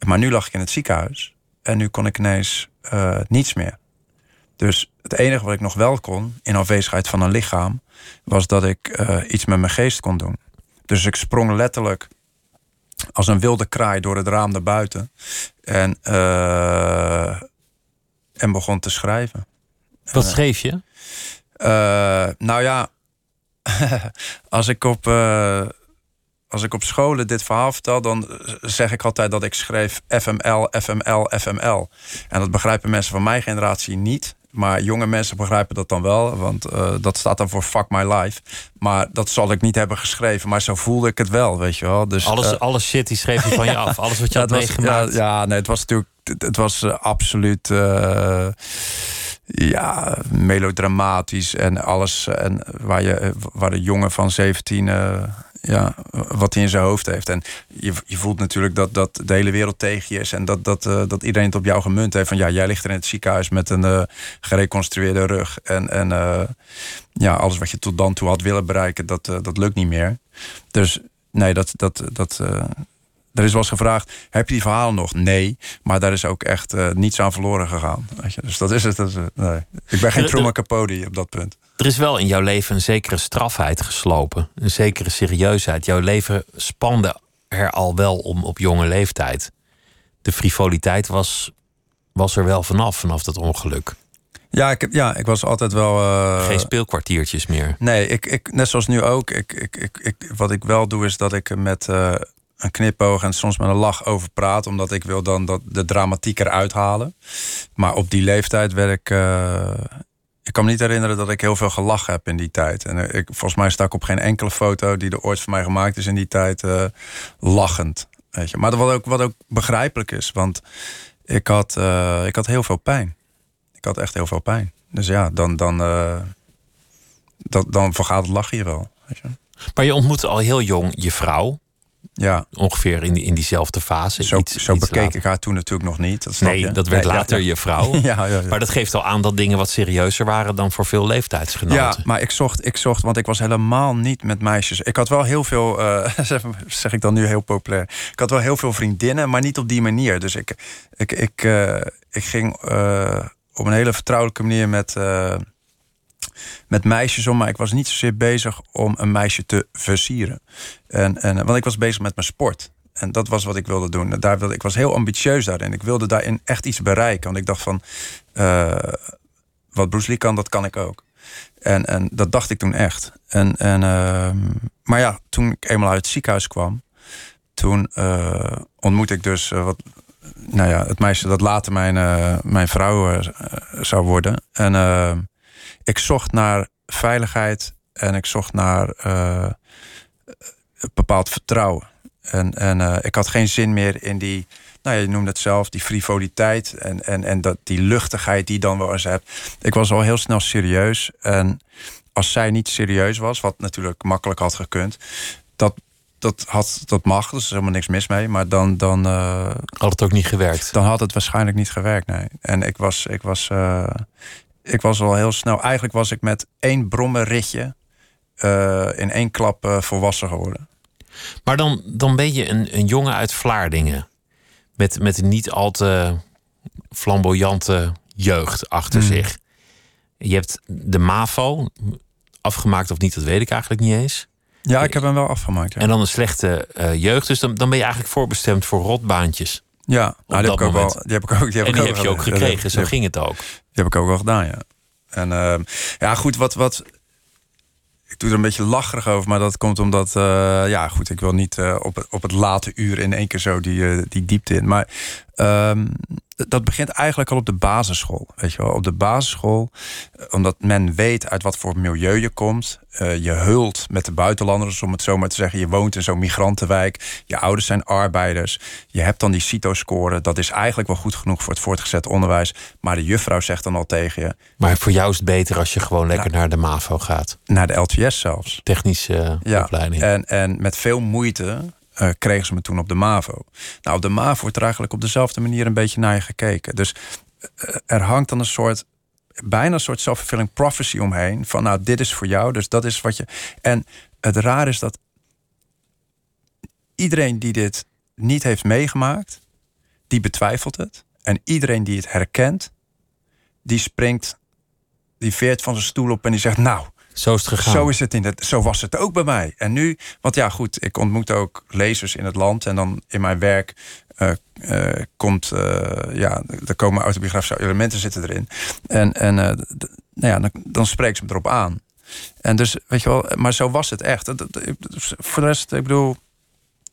Speaker 4: maar nu lag ik in het ziekenhuis en nu kon ik ineens uh, niets meer. Dus het enige wat ik nog wel kon, in afwezigheid van een lichaam, was dat ik uh, iets met mijn geest kon doen. Dus ik sprong letterlijk als een wilde kraai door het raam naar buiten. En, uh, en begon te schrijven.
Speaker 3: Wat uh, schreef je?
Speaker 4: nou ja, als ik op als ik op scholen dit verhaal vertel, dan zeg ik altijd dat ik schreef FML, FML, FML. En dat begrijpen mensen van mijn generatie niet. Maar jonge mensen begrijpen dat dan wel, want uh, dat staat dan voor Fuck My Life. Maar dat zal ik niet hebben geschreven, maar zo voelde ik het wel, weet je wel. Dus,
Speaker 3: alles,
Speaker 4: uh,
Speaker 3: alles shit die schreef je van je af, alles wat je
Speaker 4: ja,
Speaker 3: had meegemaakt.
Speaker 4: Ja, ja, nee, het was natuurlijk, het, het was uh, absoluut ja, melodramatisch en alles. En waar, je, waar de jongen van 17 ja, wat hij in zijn hoofd heeft. En je, je voelt natuurlijk dat, dat de hele wereld tegen je is. En dat, dat, uh, dat iedereen het op jou gemunt heeft. Van ja, jij ligt er in het ziekenhuis met een uh, gereconstrueerde rug. En, en uh, ja, alles wat je tot dan toe had willen bereiken, dat, dat lukt niet meer. Dus nee, dat. dat, dat er is wel eens gevraagd: heb je die verhalen nog? Nee, maar daar is ook echt niets aan verloren gegaan. Weet je? Dus dat is het. Dat is, nee. Ik ben geen Truman Capote op dat punt.
Speaker 3: Er is wel in jouw leven een zekere strafheid geslopen. Een zekere serieusheid. Jouw leven spande er al wel om op jonge leeftijd. De frivoliteit was, was er wel vanaf, vanaf dat ongeluk.
Speaker 4: Ja, ik, heb, ja, ik was altijd wel. Uh...
Speaker 3: Geen speelkwartiertjes meer.
Speaker 4: Nee, ik, ik, net zoals nu ook. Ik, ik, ik, ik, wat ik wel doe is dat ik met uh, een knipoog en soms met een lach over praat. Omdat ik wil dan dat de dramatiek eruit halen. Maar op die leeftijd werd ik. Uh, ik kan me niet herinneren dat ik heel veel gelachen heb in die tijd. En ik, volgens mij sta ik op geen enkele foto die er ooit van mij gemaakt is in die tijd lachend. Weet je. Maar wat ook, wat ook begrijpelijk is, want ik had, ik had heel veel pijn. Ik had echt heel veel pijn. Dus ja, dan, dan, uh, dan, dan vergaat het lachen je wel. Weet je.
Speaker 3: Maar je ontmoette al heel jong je vrouw.
Speaker 4: Ja.
Speaker 3: Ongeveer in, die, in diezelfde fase.
Speaker 4: Zo, iets, zo bekeek ik haar toen natuurlijk nog niet. Dat
Speaker 3: nee,
Speaker 4: je.
Speaker 3: dat werd later je vrouw.
Speaker 4: ja, ja,
Speaker 3: Maar dat geeft al aan dat dingen wat serieuzer waren dan voor veel leeftijdsgenoten.
Speaker 4: Ja, maar ik zocht, ik zocht, want ik was helemaal niet met meisjes. Ik had wel heel veel, uh, zeg ik dan nu heel populair. Ik had wel heel veel vriendinnen, maar niet op die manier. Dus ik, ik, ik, uh, ik ging uh, op een hele vertrouwelijke manier met, met meisjes om. Maar ik was niet zozeer bezig om een meisje te versieren. En, en, want ik was bezig met mijn sport. En dat was wat ik wilde doen. Daar wilde, ik was heel ambitieus daarin. Ik wilde daarin echt iets bereiken. Want ik dacht van, uh, wat Bruce Lee kan, dat kan ik ook. En, en dat dacht ik toen echt. En, en, uh, maar ja, toen ik eenmaal uit het ziekenhuis kwam... toen uh, ontmoette ik dus wat, nou ja, het meisje dat later mijn, mijn vrouw zou worden. En uh, ik zocht naar veiligheid en ik zocht naar bepaald vertrouwen. En, en ik had geen zin meer in die, nou ja, je noemde het zelf, die frivoliteit en, en, en dat, die luchtigheid die dan wel eens hebt. Ik was al heel snel serieus. En als zij niet serieus was, wat natuurlijk makkelijk had gekund, dat dat, had, dat mag, er is helemaal niks mis mee. Maar dan. dan uh,
Speaker 3: had het ook niet gewerkt?
Speaker 4: Dan had het waarschijnlijk niet gewerkt, nee. En ik was, ik was, uh, ik was al heel snel. Eigenlijk was ik met één brommerritje uh, in één klap volwassen geworden.
Speaker 3: Maar dan, dan ben je een, een jongen uit Vlaardingen. Met, met een niet al te flamboyante jeugd achter mm. zich. Je hebt de MAVO afgemaakt of niet, dat weet ik eigenlijk niet eens.
Speaker 4: Ja, ik heb hem wel afgemaakt. Ja.
Speaker 3: En dan een slechte uh, jeugd. Dus dan, dan ben je eigenlijk voorbestemd voor rotbaantjes.
Speaker 4: Ja, nou, die, heb ik ook wel, die heb ik ook. Die heb
Speaker 3: en die heb je ook gekregen, zo ging het ook.
Speaker 4: Heb ik ook wel gedaan, ja. En uh, ja, goed, wat, wat. Ik doe er een beetje lacherig over, maar dat komt omdat. Uh, ja, goed, ik wil niet uh, op, op het late uur in één keer zo die, die diepte in. Maar um, dat begint eigenlijk al op de basisschool. Weet je wel, op de basisschool, omdat men weet uit wat voor milieu je komt. Uh, je hult met de buitenlanders, om het zo maar te zeggen. Je woont in zo'n migrantenwijk. Je ouders zijn arbeiders. Je hebt dan die CITO-score. Dat is eigenlijk wel goed genoeg voor het voortgezet onderwijs. Maar de juffrouw zegt dan al tegen je.
Speaker 3: Maar voor jou is het beter als je gewoon lekker naar de MAVO gaat.
Speaker 4: Naar de LTS zelfs.
Speaker 3: Technische
Speaker 4: ja,
Speaker 3: opleiding.
Speaker 4: En, en met veel moeite uh, kregen ze me toen op de MAVO. Nou, op de MAVO wordt er eigenlijk op dezelfde manier een beetje naar je gekeken. Dus uh, er hangt dan een soort, bijna een soort self-fulfilling prophecy omheen. Van nou, dit is voor jou, dus dat is wat je... En het raar is dat iedereen die dit niet heeft meegemaakt, die betwijfelt het. En iedereen die het herkent, die springt, die veert van zijn stoel op en die zegt... nou,
Speaker 3: zo is het gegaan.
Speaker 4: Zo, is het in het, zo was het ook bij mij. En nu, want ja, goed, ik ontmoet ook lezers in het land. En dan in mijn werk uh, uh, komt, uh, ja, er komen autobiografische elementen zitten erin. En, en nou ja, dan, dan spreek ze me erop aan. En dus, weet je wel, maar zo was het echt. Voor de rest, ik bedoel,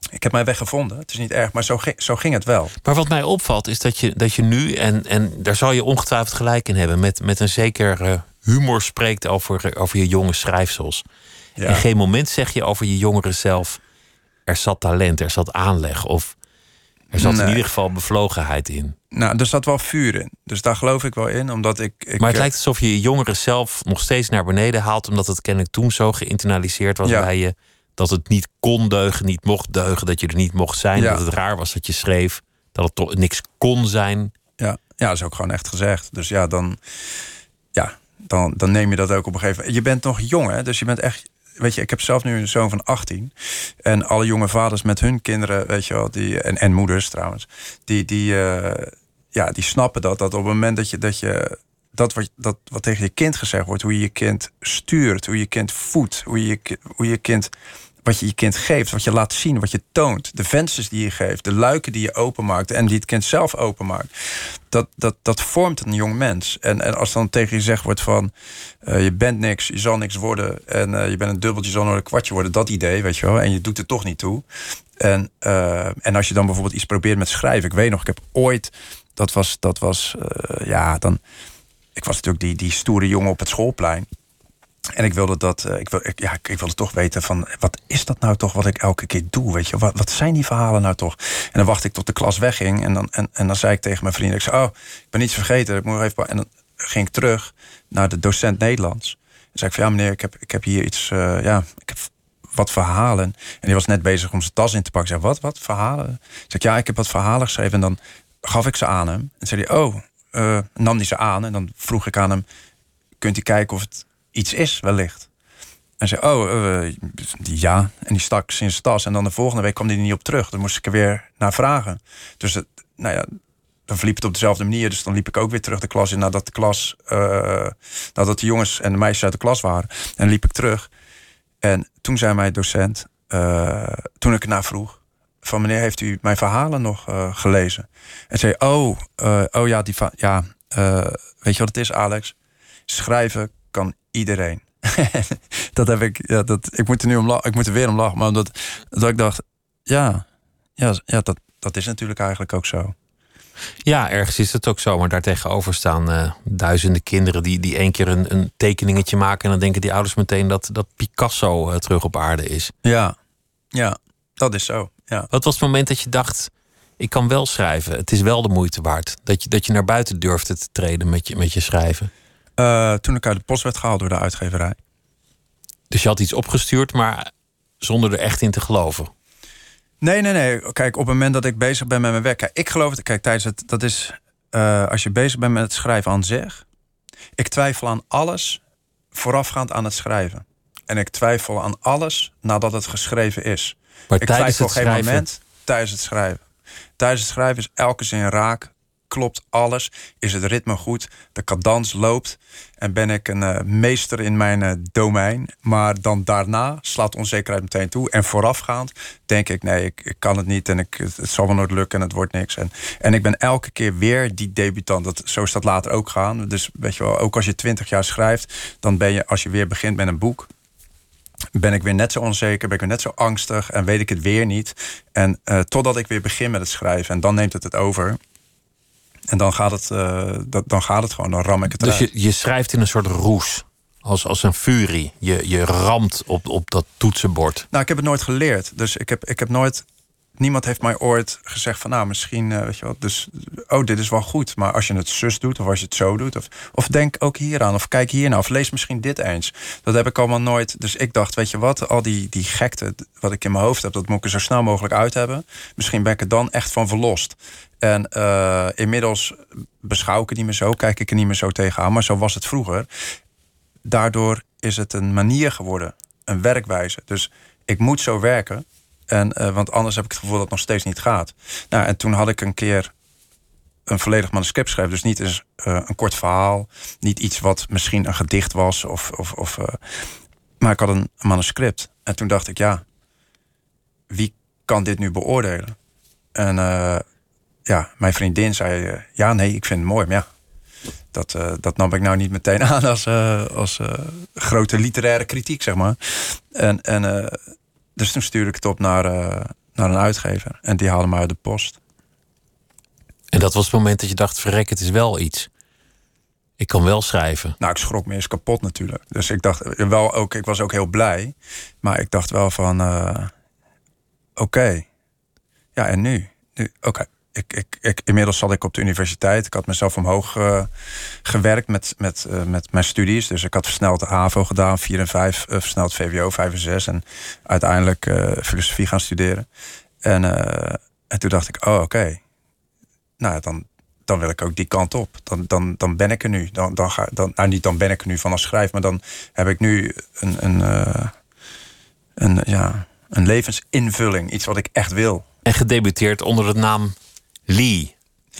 Speaker 4: ik heb mijn weg gevonden. Het is niet erg, maar zo, zo ging het wel.
Speaker 3: Maar wat mij opvalt is dat je, dat je nu, en, en daar zal je ongetwijfeld gelijk in hebben, met, met een zeker humor spreekt over, over je jonge schrijfsels. Ja. In geen moment zeg je over je jongere zelf: er zat talent, er zat aanleg. Of er zat nee. in ieder geval bevlogenheid in.
Speaker 4: Nou, er zat wel vuur in. Dus daar geloof ik wel in. Omdat ik, ik
Speaker 3: maar het lijkt alsof je je jongere zelf nog steeds naar beneden haalt. Omdat het kennelijk toen zo geïnternaliseerd was ja. bij je. Dat het niet kon deugen, niet mocht deugen. Dat je er niet mocht zijn. Ja. Dat het raar was dat je schreef. Dat het toch niks kon zijn.
Speaker 4: Ja, ja, dat is ook gewoon echt gezegd. Dus ja, dan. Ja, dan, dan neem je dat ook op een gegeven moment. Je bent nog jong, hè? Dus je bent echt. Weet je, ik heb zelf nu een zoon van 18. En alle jonge vaders met hun kinderen, weet je wel, die, en, en moeders trouwens, die, die, uh, ja, die snappen dat. Dat op het moment dat je, dat je dat wat, dat wat tegen je kind gezegd wordt, hoe je je kind stuurt, hoe je kind voedt, hoe je, hoe je kind wat je je kind geeft, wat je laat zien, wat je toont, de vensters die je geeft, de luiken die je openmaakt en die het kind zelf openmaakt, dat, dat, dat vormt een jong mens. En, en als dan tegen je gezegd wordt van eh, je bent niks, je zal niks worden en eh, je bent een dubbeltje, je zal nooit een kwartje worden, dat idee, weet je wel, en je doet er toch niet toe. En, eh, en als je dan bijvoorbeeld iets probeert met schrijven, ik weet nog, ik heb ooit, dat was, dat was ja, dan, ik was natuurlijk die, die stoere jongen op het schoolplein. En ik wilde dat, eh, ik, wil, ik, ja, ik wilde toch weten van, wat is dat nou toch wat ik elke keer doe? Weet je, wat, wat zijn die verhalen nou toch? En dan wachtte ik tot de klas wegging en dan, en, en dan zei ik tegen mijn vrienden, ik zei, oh, ik ben niets vergeten, ik moet even. En dan ging ik terug naar de docent Nederlands. En zei ik van, ja meneer, ik heb, ik heb hier iets, eh, ja, ik heb wat verhalen. En die was net bezig om zijn tas in te pakken. Ik zei, wat, wat, verhalen? Ik zei, ja, ik heb wat verhalen geschreven. En dan gaf ik ze aan hem. En zei hij, oh, eh, nam hij ze aan. En dan vroeg ik aan hem, kunt u kijken of het iets is wellicht? En zei, oh, eh, die ja. En die stak zijn tas. En dan de volgende week kwam er niet op terug. Dan moest ik er weer naar vragen. Dus het, nou ja, dan verliep het op dezelfde manier. Dus dan liep ik ook weer terug de klas in nadat de klas, eh, nadat de jongens en de meisjes uit de klas waren. En liep ik terug. En toen zei mijn docent, eh, toen ik ernaar vroeg, van meneer, heeft u mijn verhalen nog gelezen? En zei, oh, oh ja, die ja weet je wat het is, Alex? Schrijven iedereen. dat heb ik, ja, dat, ik moet er nu om lachen, ik moet er weer om lachen, maar omdat dat ik dacht, ja, ja, ja dat, dat is natuurlijk eigenlijk ook zo.
Speaker 3: Ja, ergens is het ook zo. Maar daartegenover staan eh, duizenden kinderen die, die één keer een, een tekeningetje maken. En dan denken die ouders meteen dat, dat Picasso eh, terug op aarde is.
Speaker 4: Ja, ja, dat is zo. Ja.
Speaker 3: Wat was het moment dat je dacht: ik kan wel schrijven. Het is wel de moeite waard. Dat je, dat je naar buiten durfde te treden met je, met je schrijven.
Speaker 4: Eh, toen ik uit de post werd gehaald door de uitgeverij.
Speaker 3: Dus je had iets opgestuurd, maar zonder er echt in te geloven.
Speaker 4: Nee, nee, nee. Kijk, op het moment dat ik bezig ben met mijn werk. Kijk, ik geloof het. Kijk, tijdens het. Dat is. eh, als je bezig bent met het schrijven aan zich. Ik twijfel aan alles voorafgaand aan het schrijven. En ik twijfel aan alles nadat het geschreven is.
Speaker 3: Maar
Speaker 4: ik
Speaker 3: tijdens
Speaker 4: twijfel
Speaker 3: het
Speaker 4: geen
Speaker 3: schrijven.
Speaker 4: moment tijdens het schrijven. Tijdens het schrijven is elke zin raak. Klopt alles? Is het ritme goed? De cadans loopt? En ben ik een eh, meester in mijn eh, domein? Maar dan daarna slaat onzekerheid meteen toe. En voorafgaand denk ik, nee, ik, kan het niet. En ik, het, het zal wel nooit lukken en het wordt niks. En, en ik ben elke keer weer die debutant. Dat, zo is dat later ook gaan. Dus weet je wel, ook als je twintig jaar schrijft... dan ben je, als je weer begint met een boek ben ik weer net zo onzeker, ben ik weer net zo angstig en weet ik het weer niet. En eh, totdat ik weer begin met het schrijven en dan neemt het het over. En dan gaat het, eh, dat, dan gaat het gewoon, dan ram ik het
Speaker 3: Dus
Speaker 4: eruit.
Speaker 3: je, je schrijft in een soort roes. Als, als een furie. Je, je ramt op, op dat toetsenbord.
Speaker 4: Nou, ik heb het nooit geleerd. Dus ik heb, ik heb nooit. Niemand heeft mij ooit gezegd van, nou, misschien, eh, weet je wat, dus, oh, dit is wel goed. Maar als je het zus doet, of als je het zo doet, of, of denk ook hier aan, of kijk hier naar, of lees misschien dit eens. Dat heb ik allemaal nooit. Dus ik dacht, weet je wat, al die, die gekte wat ik in mijn hoofd heb, dat moet ik er zo snel mogelijk uit hebben. Misschien ben ik er dan echt van verlost. En eh, inmiddels beschouw ik het niet meer zo, kijk ik er niet meer zo tegenaan, maar zo was het vroeger daardoor is het een manier geworden, een werkwijze. Dus ik moet zo werken, en, eh, want anders heb ik het gevoel dat het nog steeds niet gaat. Nou, en toen had ik een keer een volledig manuscript geschreven. Dus niet eens eh, een kort verhaal, niet iets wat misschien een gedicht was. Of, of, of, eh, maar ik had een manuscript. En toen dacht ik, ja, wie kan dit nu beoordelen? En eh, ja, mijn vriendin zei, ja, nee, ik vind het mooi. Maar ja, dat, dat nam ik nou niet meteen aan als, als grote literaire kritiek, zeg maar. En, en, dus toen stuurde ik het op naar, eh, naar een uitgever. En die haalde me uit de post.
Speaker 3: En dat was het moment dat je dacht: verrek, het is wel iets. Ik kan wel schrijven.
Speaker 4: Nou, ik schrok me eens kapot natuurlijk. Dus ik dacht eh, wel ook, ik was ook heel blij. Maar ik dacht wel van, eh, oké. Ja, en nu? nu oké. Ik, ik, ik, inmiddels zat ik op de universiteit. Ik had mezelf omhoog eh, gewerkt met, met, eh, met mijn studies. Dus ik had versneld HAVO gedaan, 4 en 5, eh, versneld VWO, 5 en 6. En uiteindelijk filosofie gaan studeren. En, en toen dacht ik, oh oké. Nou, dan, dan wil ik ook die kant op. Dan, dan, dan ben ik er nu. Dan, dan ga, dan, nou, niet dan ben ik er nu van schrijf, maar dan heb ik nu een, een, een, ja, een levensinvulling. Iets wat ik echt wil.
Speaker 3: En gedebuteerd onder de naam Lee.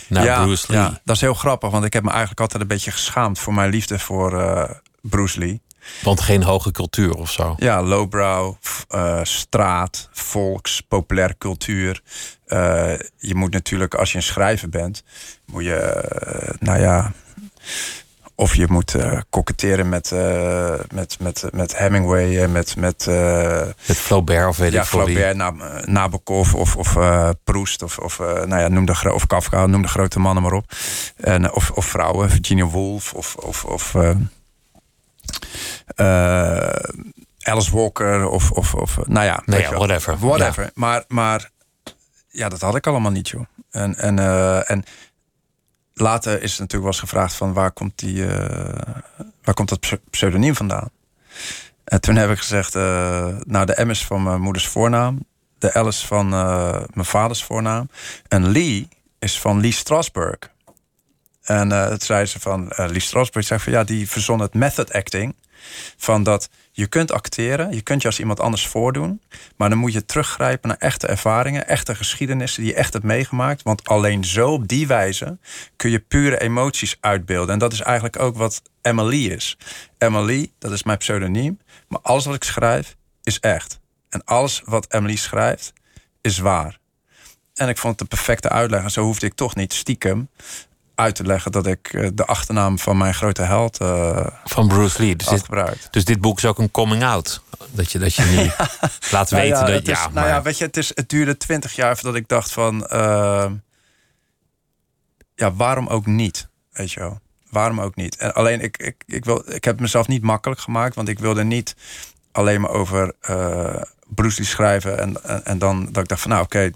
Speaker 3: naar
Speaker 4: ja,
Speaker 3: Bruce Lee.
Speaker 4: Ja, dat is heel grappig, want ik heb me eigenlijk altijd een beetje geschaamd voor mijn liefde voor eh, Bruce Lee.
Speaker 3: Want geen hoge cultuur of zo.
Speaker 4: Ja, lowbrow, eh, straat, volks, populaire cultuur. Eh, je moet natuurlijk, als je een schrijver bent, moet je, nou ja, of je moet eh koketteren met, eh, met, met, met Hemingway en met, met eh,
Speaker 3: Met Flaubert of weet
Speaker 4: ja,
Speaker 3: ik veel.
Speaker 4: Flaubert, Na- Nabokov of, of eh, Proust of, of, eh, nou ja, noem de, of Kafka, noem de grote mannen maar op. En, eh, of, of vrouwen, Virginia Woolf of, of, of eh, eh, Alice Walker of, of, of nou ja,
Speaker 3: Nee,
Speaker 4: weet
Speaker 3: ja, whatever.
Speaker 4: Whatever. Maar, maar ja, dat had ik allemaal niet, joh. En, en, eh, en later is natuurlijk eens gevraagd van waar komt, die, eh, waar komt dat pse- pseudoniem vandaan? En toen heb ik gezegd, eh, nou de M is van mijn moeders voornaam, de L is van eh, mijn vaders voornaam en Lee is van Lee Strasberg. En het zei ze van Lee Strasberg, zei van ja, die verzon het method acting. Van dat je kunt acteren, je kunt je als iemand anders voordoen, maar dan moet je teruggrijpen naar echte ervaringen, echte geschiedenissen die je echt hebt meegemaakt. Want alleen zo op die wijze kun je pure emoties uitbeelden. En dat is eigenlijk ook wat Emily is. Emily, dat is mijn pseudoniem, maar alles wat ik schrijf is echt. En alles wat Emily schrijft is waar. En ik vond het de perfecte uitleg. En zo hoefde ik toch niet stiekem uit te leggen dat ik eh, de achternaam van mijn grote held eh
Speaker 3: Van Bruce Lee. Dus dit,
Speaker 4: gebruikt.
Speaker 3: dus dit boek is ook een coming out. Dat je, dat je nu laat
Speaker 4: Nou
Speaker 3: weten
Speaker 4: ja,
Speaker 3: dat...
Speaker 4: het is,
Speaker 3: ja,
Speaker 4: nou ja, weet je, het, is, het duurde twintig jaar voordat ik dacht van... eh, ja, waarom ook niet? Weet je wel. Waarom ook niet? En alleen, ik, ik, ik, wil, ik heb mezelf niet makkelijk gemaakt... want ik wilde niet alleen maar over eh Bruce Lee schrijven... En, en, en dan dat ik dacht van, nou oké,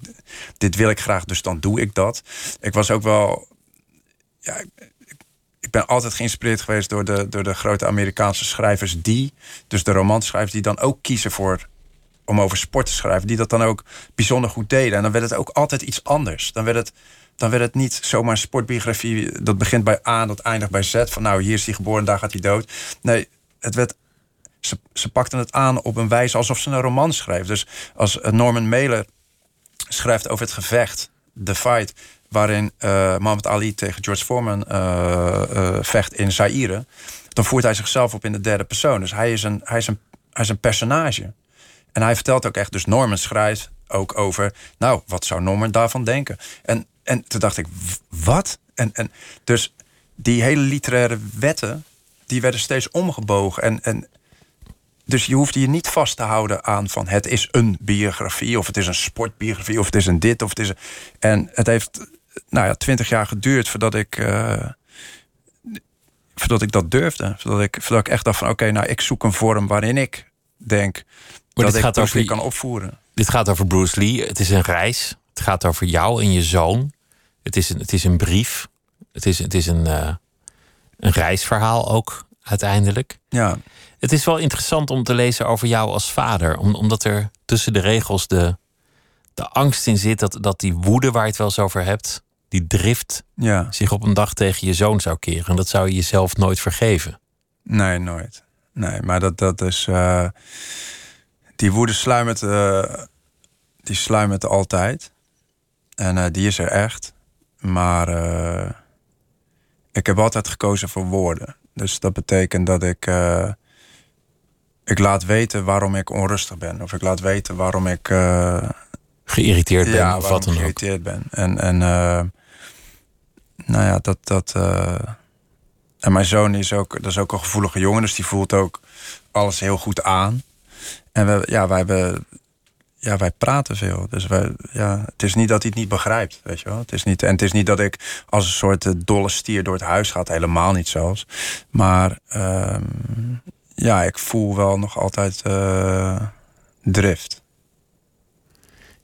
Speaker 4: dit wil ik graag, dus dan doe ik dat. Ik was ook wel... Ja, ik, ben altijd geïnspireerd geweest door de, door de grote Amerikaanse schrijvers die... dus de romanschrijvers die dan ook kiezen voor om over sport te schrijven, die dat dan ook bijzonder goed deden. En dan werd het ook altijd iets anders. Dan werd het, dan werd het niet zomaar sportbiografie. Dat begint bij A, dat eindigt bij Z. Van nou, hier is hij geboren, daar gaat hij dood. Nee, het werd. Ze, ze pakten het aan op een wijze alsof ze een roman schreef. Dus als eh, Norman Mailer schrijft over het gevecht, The Fight, waarin Muhammad Ali tegen George Foreman eh, eh, vecht in Zaire, dan voert hij zichzelf op in de derde persoon. Dus hij is een, hij is een, hij is een personage. En hij vertelt ook echt, dus Norman schrijft ook over, nou, wat zou Norman daarvan denken? En, en toen dacht ik, wat? En, en dus die hele literaire wetten, die werden steeds omgebogen. En, en dus je hoefde je niet vast te houden aan van het is een biografie, of het is een sportbiografie, of het is een dit, of het is een. En het heeft, nou ja, twintig jaar geduurd voordat ik. eh, voordat ik dat durfde. Voordat ik, voordat ik echt dacht van oké, nou ik zoek een vorm waarin ik denk
Speaker 3: dit
Speaker 4: dat ik
Speaker 3: gaat
Speaker 4: Bruce
Speaker 3: over
Speaker 4: kan opvoeren.
Speaker 3: Dit gaat over Bruce Lee. Het is een reis. Het gaat over jou en je zoon. Het is een, het is een brief. Het is, het is een, eh, een reisverhaal ook uiteindelijk.
Speaker 4: Ja,
Speaker 3: Het is wel interessant om te lezen over jou als vader. Om, omdat er tussen de regels de, de angst in zit dat, dat die woede waar je het wel eens over hebt, die drift,
Speaker 4: ja,
Speaker 3: zich op een dag tegen je zoon zou keren. En dat zou je jezelf nooit vergeven.
Speaker 4: nee, nooit. Nee, maar dat, dat is. eh, die woede sluimert, eh, die sluimert altijd. En eh, die is er echt. Maar ik heb altijd gekozen voor woorden. Dus dat betekent dat ik. ik laat weten waarom ik onrustig ben. Of ik laat weten waarom ik.
Speaker 3: Geïrriteerd ben
Speaker 4: ja,
Speaker 3: of wat dan ook.
Speaker 4: geïrriteerd ben. En, en eh, nou ja, dat. dat eh, en mijn zoon is ook, dat is ook een gevoelige jongen, dus die voelt ook alles heel goed aan. En we, ja, wij hebben, ja, wij praten veel. Dus wij, ja, het is niet dat hij het niet begrijpt, weet je wel. Het is niet, en het is niet dat ik als een soort eh, dolle stier door het huis ga, helemaal niet zelfs. Maar ehm, ja, ik voel wel nog altijd drift.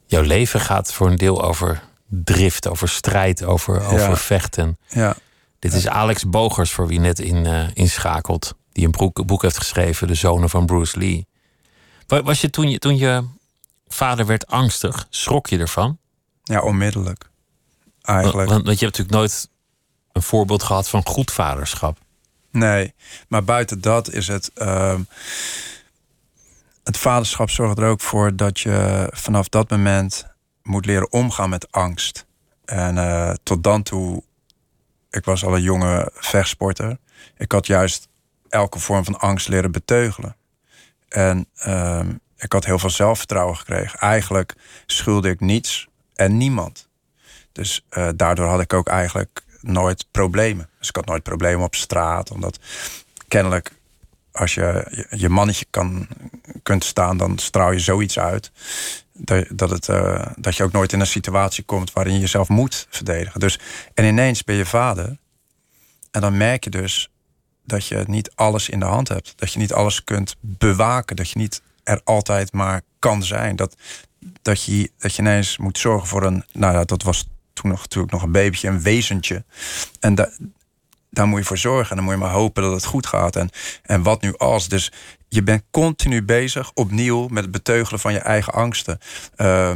Speaker 3: Jouw leven gaat voor een deel over drift, over strijd, over, over vechten.
Speaker 4: Ja.
Speaker 3: Dit is Alex Bogers, voor wie net in, eh, inschakelt. Die een boek, boek heeft geschreven, De Zonen van Bruce Lee. Wa- Was je toen, je toen je vader werd angstig, schrok je ervan?
Speaker 4: Ja, onmiddellijk. Eigenlijk.
Speaker 3: Want, want je hebt natuurlijk nooit een voorbeeld gehad van goed vaderschap.
Speaker 4: Nee, maar buiten dat is het. ehm, het vaderschap zorgt er ook voor dat je vanaf dat moment moet leren omgaan met angst. En eh, tot dan toe, ik was al een jonge vechtsporter. Ik had juist elke vorm van angst leren beteugelen. En ehm, ik had heel veel zelfvertrouwen gekregen. Eigenlijk schulde ik niets en niemand. Dus eh, daardoor had ik ook eigenlijk nooit problemen. Dus ik had nooit problemen op straat, omdat kennelijk als je je mannetje kan, kunt staan, dan straal je zoiets uit. Dat, dat, het, uh, dat je ook nooit in een situatie komt waarin je jezelf moet verdedigen. Dus, en ineens ben je vader. En dan merk je dus dat je niet alles in de hand hebt. Dat je niet alles kunt bewaken. Dat je niet er altijd maar kan zijn. Dat, dat, je, dat je ineens moet zorgen voor een. Nou ja, dat was toen nog, natuurlijk nog een babytje, een wezentje. En da, daar moet je voor zorgen. En dan moet je maar hopen dat het goed gaat. En, en wat nu als? Dus je bent continu bezig, opnieuw, met het beteugelen van je eigen angsten. Uh,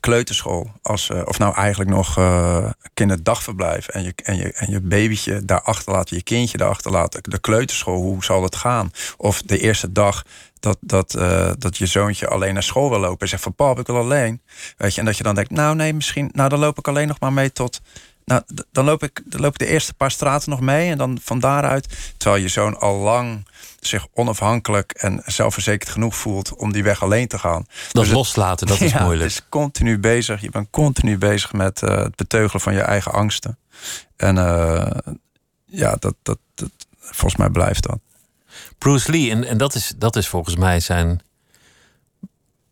Speaker 4: kleuterschool, als, uh, of nou eigenlijk nog uh, kinderdagverblijf... En je, en, je, en je babytje daar achterlaten, je kindje daar achterlaten. De kleuterschool, hoe zal het gaan? Of de eerste dag dat, dat, uh, dat je zoontje alleen naar school wil lopen... en zegt van, pap, ik wil alleen. Weet je, en dat je dan denkt, nou nee, misschien... nou dan loop ik alleen nog maar mee tot nou, dan loop, ik, dan loop ik de eerste paar straten nog mee. En dan van daaruit, terwijl je zoon al lang zich onafhankelijk en zelfverzekerd genoeg voelt om die weg alleen te gaan.
Speaker 3: Dat dus loslaten, dat is moeilijk.
Speaker 4: Het is continu bezig. Je bent continu bezig met uh, het beteugelen van je eigen angsten. En uh, ja, dat, dat, dat, volgens mij blijft dat.
Speaker 3: Bruce Lee, en, en dat, is, dat is volgens mij zijn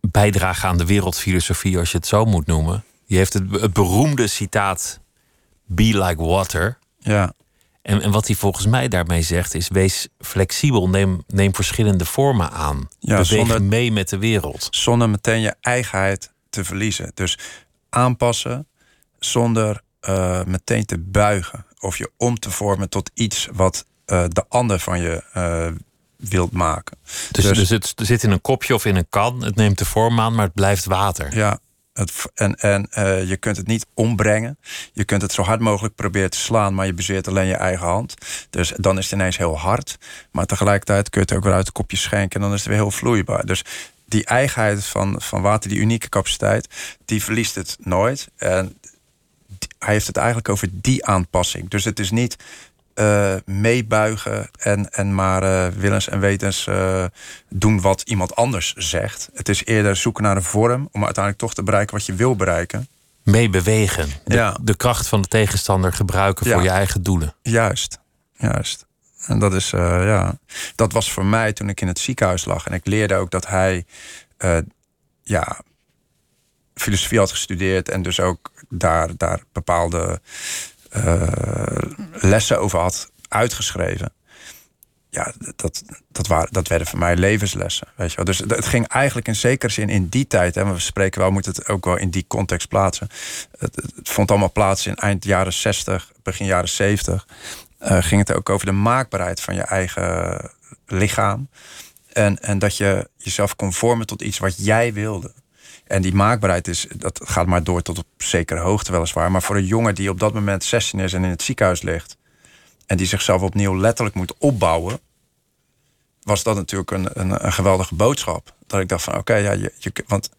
Speaker 3: bijdrage aan de wereldfilosofie, als je het zo moet noemen. Je heeft het, het beroemde citaat be like water.
Speaker 4: Ja.
Speaker 3: En, en wat hij volgens mij daarmee zegt is: wees flexibel, neem, neem verschillende vormen aan. Ja, Beweeg zonder, mee met de wereld.
Speaker 4: Zonder meteen je eigenheid te verliezen. Dus aanpassen zonder uh, meteen te buigen of je om te vormen tot iets wat uh, de ander van je uh, wilt maken.
Speaker 3: Dus, dus, dus het zit in een kopje of in een kan, het neemt de vorm aan, maar het blijft water.
Speaker 4: Ja, en en uh, je kunt het niet ombrengen. Je kunt het zo hard mogelijk proberen te slaan, maar je bezeert alleen je eigen hand. Dus dan is het ineens heel hard. Maar tegelijkertijd kun je het ook weer uit het kopje schenken en dan is het weer heel vloeibaar. Dus die eigenheid van, van water, die unieke capaciteit, die verliest het nooit. En hij heeft het eigenlijk over die aanpassing. Dus het is niet uh, meebuigen en, en maar uh, willens en wetens uh, doen wat iemand anders zegt. Het is eerder zoeken naar een vorm om uiteindelijk toch te bereiken wat je wil bereiken.
Speaker 3: Meebewegen. De, ja. de kracht van de tegenstander gebruiken voor je eigen doelen.
Speaker 4: Juist, juist. En dat is, ja, dat was voor mij toen ik in het ziekenhuis lag. En ik leerde ook dat hij, ja, filosofie had gestudeerd en dus ook daar, daar bepaalde lessen over had uitgeschreven. Ja, dat, dat, waren, dat werden voor mij levenslessen. Weet je wel. Dus het ging eigenlijk in zekere zin in die tijd, hè, we spreken wel, moeten het ook wel in die context plaatsen. Het, vond allemaal plaats in eind jaren 60, begin jaren 70. Uh, ging het ook over de maakbaarheid van je eigen lichaam. En, en dat je jezelf kon vormen tot iets wat jij wilde. En die maakbaarheid is, dat gaat maar door tot op zekere hoogte weliswaar. Maar voor een jongen die op dat moment 16 is en in het ziekenhuis ligt. En die zichzelf opnieuw letterlijk moet opbouwen. Was dat natuurlijk een, een, een geweldige boodschap. Dat ik dacht van oké, ja, je, want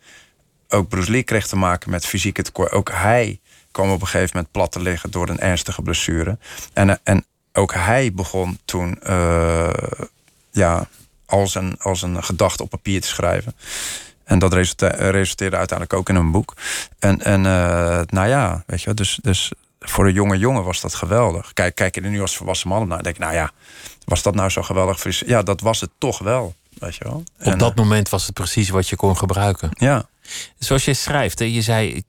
Speaker 4: ook Bruce Lee kreeg te maken met fysieke tekort. Ook hij kwam op een gegeven moment plat te liggen door een ernstige blessure. En, en ook hij begon toen uh, ja, als een, als een gedachte op papier te schrijven. En dat resulteerde uiteindelijk ook in een boek. En, en uh, nou ja, weet je, dus, dus voor een jonge jongen was dat geweldig. Kijk, kijk je er nu als volwassen man naar, denk ik, nou ja, was dat nou zo geweldig? Ja, dat was het toch wel. Weet je wel.
Speaker 3: Op dat eh, moment was het precies wat je kon gebruiken.
Speaker 4: Ja.
Speaker 3: Zoals je schrijft, hè, je zei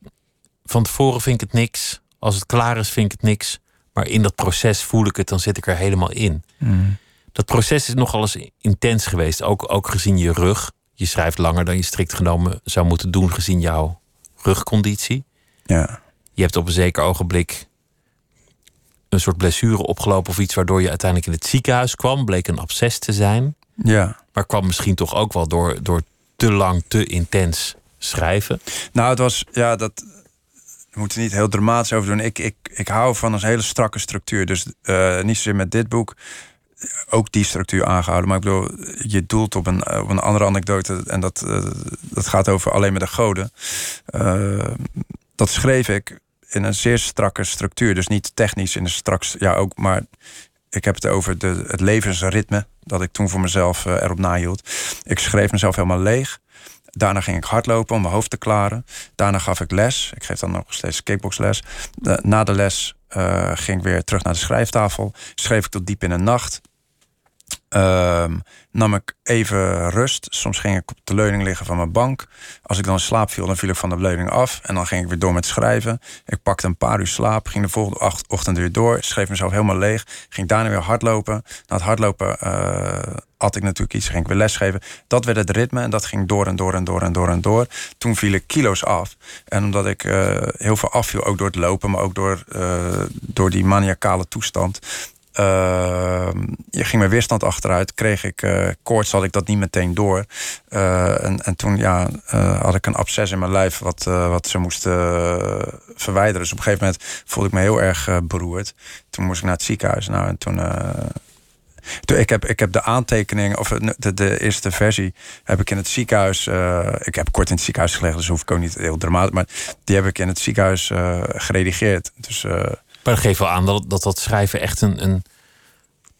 Speaker 3: van tevoren vind ik het niks. Als het klaar is, vind ik het niks. Maar in dat proces voel ik het, dan zit ik er helemaal in.
Speaker 4: Mm.
Speaker 3: Dat proces is nogal eens intens geweest, ook, ook gezien je rug je schrijft langer dan je strikt genomen zou moeten doen gezien jouw rugconditie.
Speaker 4: Ja.
Speaker 3: Je hebt op een zeker ogenblik een soort blessure opgelopen of iets waardoor je uiteindelijk in het ziekenhuis kwam. Bleek een absces te zijn.
Speaker 4: Ja.
Speaker 3: Maar kwam misschien toch ook wel door, door te lang, te intens schrijven.
Speaker 4: Nou, het was, ja, dat. We moeten niet heel dramatisch over doen. Ik, ik, ik hou van een hele strakke structuur. Dus uh, niet zozeer met dit boek ook die structuur aangehouden. Maar ik bedoel, je doelt op een, een andere anekdote. En dat, uh, dat gaat over alleen met de goden. Uh, dat schreef ik in een zeer strakke structuur. Dus niet technisch in een straks, ja ook, maar ik heb het over de, het levensritme dat ik toen voor mezelf uh, erop nahield. Ik schreef mezelf helemaal leeg. Daarna ging ik hardlopen om mijn hoofd te klaren. Daarna gaf ik les. Ik geef dan nog steeds kickboxles. na de les ging ik weer terug naar de schrijftafel. Schreef ik tot diep in de nacht. Uh, nam ik even rust. Soms ging ik op de leuning liggen van mijn bank. Als ik dan in slaap viel, dan viel ik van de leuning af. En dan ging ik weer door met schrijven. Ik pakte een paar uur slaap. Ging de volgende ochtend weer door. Schreef mezelf helemaal leeg. Ging daarna weer hardlopen. Na het hardlopen uh, had ik natuurlijk iets. Ging ik weer lesgeven. Dat werd het ritme. En dat ging door en door en door en door en door. Toen viel ik kilo's af. En omdat ik uh, heel veel afviel, ook door het lopen, maar ook door, uh, door die maniacale toestand uh, je ging mijn weerstand achteruit. Kreeg ik uh, koorts, had ik dat niet meteen door. Uh, en, en toen ja, uh, had ik een absces in mijn lijf wat, wat ze moesten verwijderen. Dus op een gegeven moment voelde ik me heel erg beroerd. Toen moest ik naar het ziekenhuis. Nou, en toen... Toen, ik, heb, ik heb de aantekening, of de, de eerste versie, heb ik in het ziekenhuis. ik heb kort in het ziekenhuis gelegen, dus hoef ik ook niet heel dramatisch. Maar die heb ik in het ziekenhuis geredigeerd. Dus
Speaker 3: maar dat geeft wel aan dat dat, schrijven echt een, een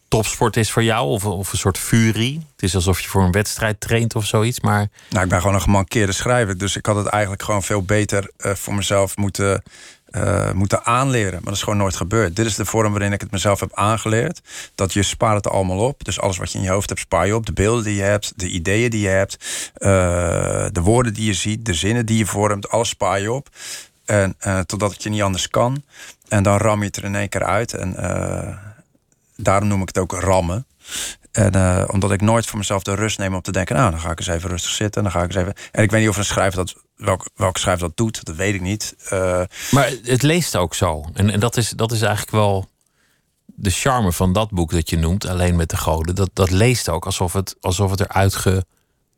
Speaker 3: topsport is voor jou? Of, of een soort furie? Het is alsof je voor een wedstrijd traint of zoiets, maar...
Speaker 4: Nou, ik ben gewoon een gemankeerde schrijver. Dus ik had het eigenlijk gewoon veel beter uh, voor mezelf moeten, uh, moeten aanleren. Maar dat is gewoon nooit gebeurd. Dit is de vorm waarin ik het mezelf heb aangeleerd. Dat je spaart het allemaal op. Dus alles wat je in je hoofd hebt, spaar je op. De beelden die je hebt, de ideeën die je hebt... Uh, de woorden die je ziet, de zinnen die je vormt. Alles spaar je op. En totdat het je niet anders kan. En dan ram je het er in één keer uit. En uh, daarom noem ik het ook rammen. En uh, omdat ik nooit voor mezelf de rust neem om te denken... nou, dan ga ik eens even rustig zitten. Dan ga ik eens even... En ik weet niet of een schrijver dat... Welk, welke schrijver dat doet, dat weet ik niet. Uh,
Speaker 3: maar het leest ook zo. En, en dat, is, dat is eigenlijk wel de charme van dat boek dat je noemt... Alleen met de goden. Dat, dat leest ook alsof het, alsof het eruit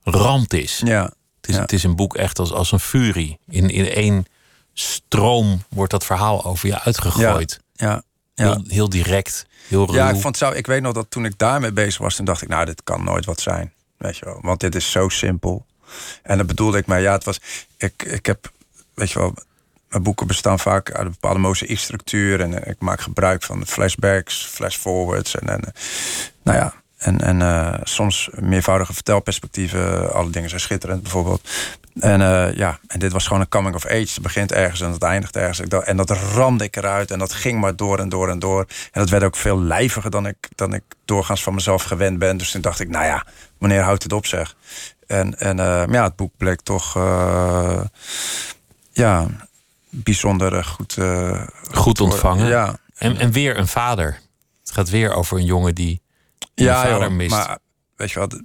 Speaker 3: geramd is.
Speaker 4: Ja,
Speaker 3: het, is het is een boek echt als, als een furie. In, in één stroom wordt dat verhaal over je uitgegooid.
Speaker 4: Ja, ja,
Speaker 3: Heel, heel, direct, heel ruw.
Speaker 4: Ja, ik, vond zo, ik weet nog dat toen ik daarmee bezig was... toen dacht ik, nou, dit kan nooit wat zijn. Weet je wel, want dit is zo simpel. En dat bedoelde ik, maar ja, het was... Ik, ik heb, weet je wel... Mijn boeken bestaan vaak uit een bepaalde mozaïekstructuur... en ik maak gebruik van flashbacks, flashforwards... en, en nou ja, en, en uh, soms meervoudige vertelperspectieven. Alle dingen zijn schitterend, bijvoorbeeld. En uh, ja, en dit was gewoon een coming of age. Het begint ergens en het eindigt ergens. En dat ramde ik eruit en dat ging maar door en door en door. En dat werd ook veel lijviger dan ik, dan ik doorgaans van mezelf gewend ben. Dus toen dacht ik, nou ja, wanneer houdt het op zeg? En, en uh, ja, het boek bleek toch ja, bijzonder goed,
Speaker 3: goed ontvangen.
Speaker 4: Ja.
Speaker 3: En, en weer een vader. Het gaat weer over een jongen die ja, vader joh, mist.
Speaker 4: Maar weet je wat,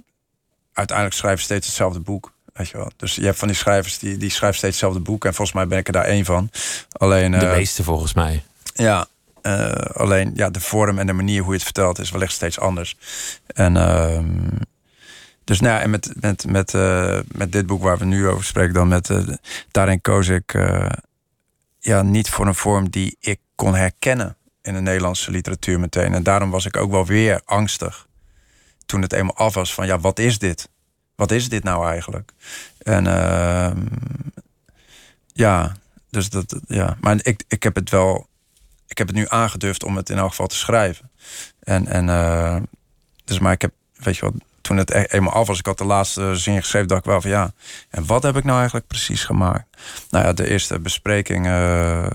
Speaker 4: uiteindelijk schrijven steeds hetzelfde boek. Weet je wel. Dus je hebt van die schrijvers die, die schrijven steeds hetzelfde boek. En volgens mij ben ik er daar één van. Alleen,
Speaker 3: de uh, meeste volgens mij.
Speaker 4: Ja, uh, alleen ja, de vorm en de manier hoe je het vertelt is wellicht steeds anders. En uh, dus nou ja, en met, met, met, uh, met dit boek waar we nu over spreken, dan met daarin koos ik ja, niet voor een vorm die ik kon herkennen in de Nederlandse literatuur meteen. En daarom was ik ook wel weer angstig toen het eenmaal af was van ja, wat is dit? Wat is dit nou eigenlijk? En uh, ja, dus dat, ja. Maar ik, ik heb het wel, ik heb het nu aangedurfd om het in elk geval te schrijven. En, en uh, dus maar ik heb, weet je wat, toen het e-, eenmaal af was, ik had de laatste zin geschreven, dacht ik wel van ja, en wat heb ik nou eigenlijk precies gemaakt? Nou ja, de eerste bespreking. Uh,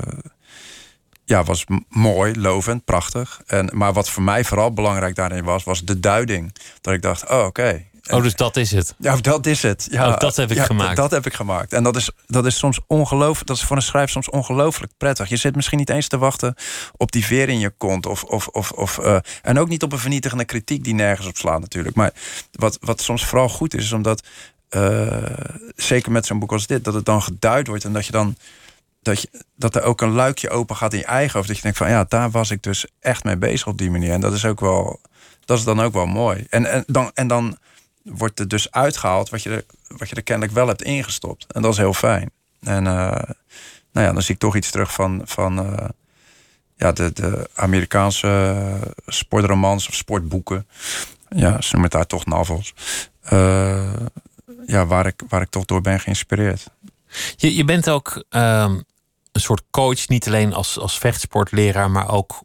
Speaker 4: ja, was mooi, lovend, prachtig. En, maar wat voor mij vooral belangrijk daarin was, was de duiding. Dat ik dacht, oh oké.
Speaker 3: Oh, dus dat is het?
Speaker 4: Ja, dat is het. Ja,
Speaker 3: oh, dat heb ik gemaakt.
Speaker 4: Dat heb ik gemaakt. En dat is, dat is soms ongelooflijk. Dat is voor een schrijver soms ongelooflijk prettig. Je zit misschien niet eens te wachten op die veer in je kont. Of, of, of, of, uh, en ook niet op een vernietigende kritiek die nergens op slaat, natuurlijk. Maar wat, wat soms vooral goed is, is omdat. Uh, zeker met zo'n boek als dit, dat het dan geduid wordt en dat je dan dat, je, dat er ook een luikje open gaat in je eigen hoofd. Dat je denkt van ja, daar was ik dus echt mee bezig op die manier. En dat is ook wel, dat is dan ook wel mooi. En, en, dan, en dan wordt er dus uitgehaald wat je, er, wat je er kennelijk wel hebt ingestopt. En dat is heel fijn. En uh, nou ja, dan zie ik toch iets terug van, van uh, ja, de, de Amerikaanse sportromans of sportboeken. Ja, ze noemen het daar toch novels. Ja, waar ik, waar ik toch door ben geïnspireerd.
Speaker 3: Je, je bent ook uh, een soort coach, niet alleen als, als vechtsportleraar, maar ook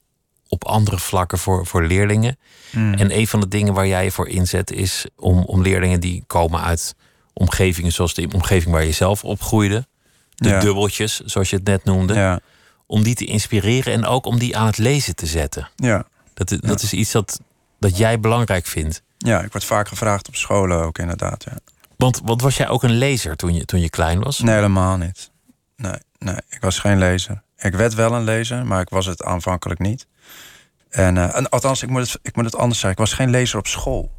Speaker 3: op andere vlakken voor, voor leerlingen.
Speaker 4: Hmm.
Speaker 3: En een van de dingen waar jij je voor inzet is om, om leerlingen die komen uit omgevingen zoals de omgeving waar je zelf opgroeide, de
Speaker 4: Ja.
Speaker 3: dubbeltjes, zoals je het net noemde,
Speaker 4: Ja,
Speaker 3: om die te inspireren en ook om die aan het lezen te zetten.
Speaker 4: ja.
Speaker 3: Dat, is- dat is iets dat, dat jij belangrijk vindt.
Speaker 4: ja, ik word vaak gevraagd op scholen ook inderdaad. Ja.
Speaker 3: Want, want was jij ook een lezer toen je, toen je klein was?
Speaker 4: Nee, helemaal niet. Nee, nee, ik was geen lezer. Ik werd wel een lezer, maar ik was het aanvankelijk niet. En, eh, en althans, ik moet, het, ik moet het anders zeggen. Ik was geen lezer op school.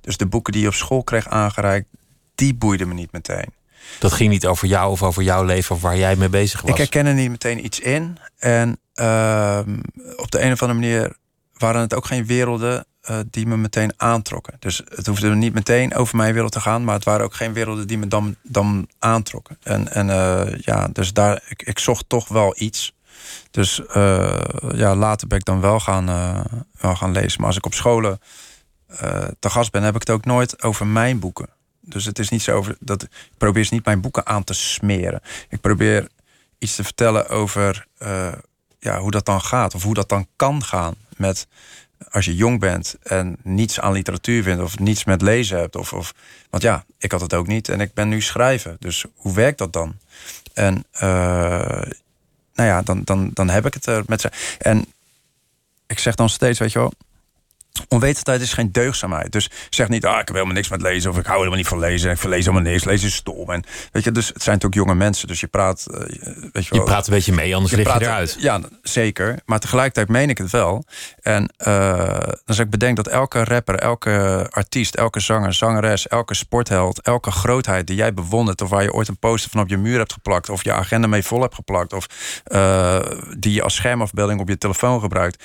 Speaker 4: Dus de boeken die je op school kreeg aangereikt, die boeiden me niet meteen.
Speaker 3: Dat ging niet over jou of over jouw leven of waar jij mee bezig was.
Speaker 4: Ik herken er niet meteen iets in. En ehm, op de een of andere manier waren het ook geen werelden eh, die me meteen aantrokken. Dus het hoefde niet meteen over mijn wereld te gaan, maar het waren ook geen werelden die me dan, dan aantrokken. En, en eh, ja, dus daar, ik, ik zocht toch wel iets. Dus eh, ja, later ben ik dan wel gaan, wel gaan lezen. Maar als ik op scholen te gast ben, heb ik het ook nooit over mijn boeken. Dus het is niet zo over dat ik probeer niet mijn boeken aan te smeren. Ik probeer iets te vertellen over ja, hoe dat dan gaat, of hoe dat dan kan gaan met als je jong bent en niets aan literatuur vindt of niets met lezen hebt. Of, of, want ja, ik had het ook niet en ik ben nu schrijven. Dus hoe werkt dat dan? En eh, nou ja, dan, dan, dan heb ik het er met ze. En ik zeg dan steeds, weet je wel, onwetendheid is geen deugdzaamheid. Dus zeg niet, ah, ik heb helemaal niks met lezen... of ik hou helemaal niet van lezen, ik verlees helemaal niks... lezen is stom. En, weet je, dus het zijn natuurlijk jonge mensen, dus je praat... eh, weet je,
Speaker 3: Je
Speaker 4: wel,
Speaker 3: praat een beetje mee, anders lig je eruit.
Speaker 4: Ja, zeker. Maar tegelijkertijd meen ik het wel. En eh, dan zeg ik bedenk dat elke rapper, elke artiest, elke zanger, zangeres, elke sportheld, elke grootheid die jij bewondert, of waar je ooit een poster van op je muur hebt geplakt, of je agenda mee vol hebt geplakt, of eh, die je als schermafbeelding op je telefoon gebruikt.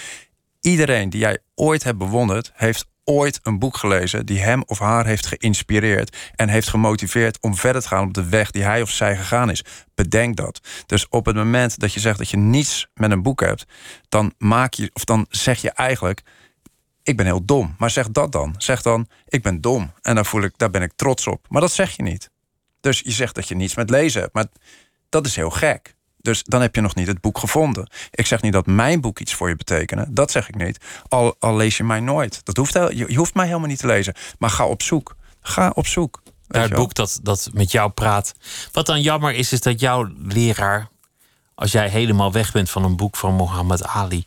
Speaker 4: Iedereen die jij ooit hebt bewonderd, heeft ooit een boek gelezen die hem of haar heeft geïnspireerd en heeft gemotiveerd om verder te gaan op de weg die hij of zij gegaan is. Bedenk dat. Dus op het moment dat je zegt dat je niets met een boek hebt, dan maak je of dan zeg je eigenlijk ik ben heel dom. Maar zeg dat dan. Zeg dan ik ben dom en dan voel ik daar ben ik trots op. Maar dat zeg je niet. Dus je zegt dat je niets met lezen hebt, maar dat is heel gek. Dus dan heb je nog niet het boek gevonden. Ik zeg niet dat mijn boek iets voor je betekent. Dat zeg ik niet. Al, al lees je mij nooit. Dat hoeft, heel- je, je hoeft mij helemaal niet te lezen. Maar ga op zoek. Ga op zoek.
Speaker 3: Naar het boek dat, dat met jou praat. Wat dan jammer is, is dat jouw leraar, als jij helemaal weg bent van een boek van Mohammed Ali,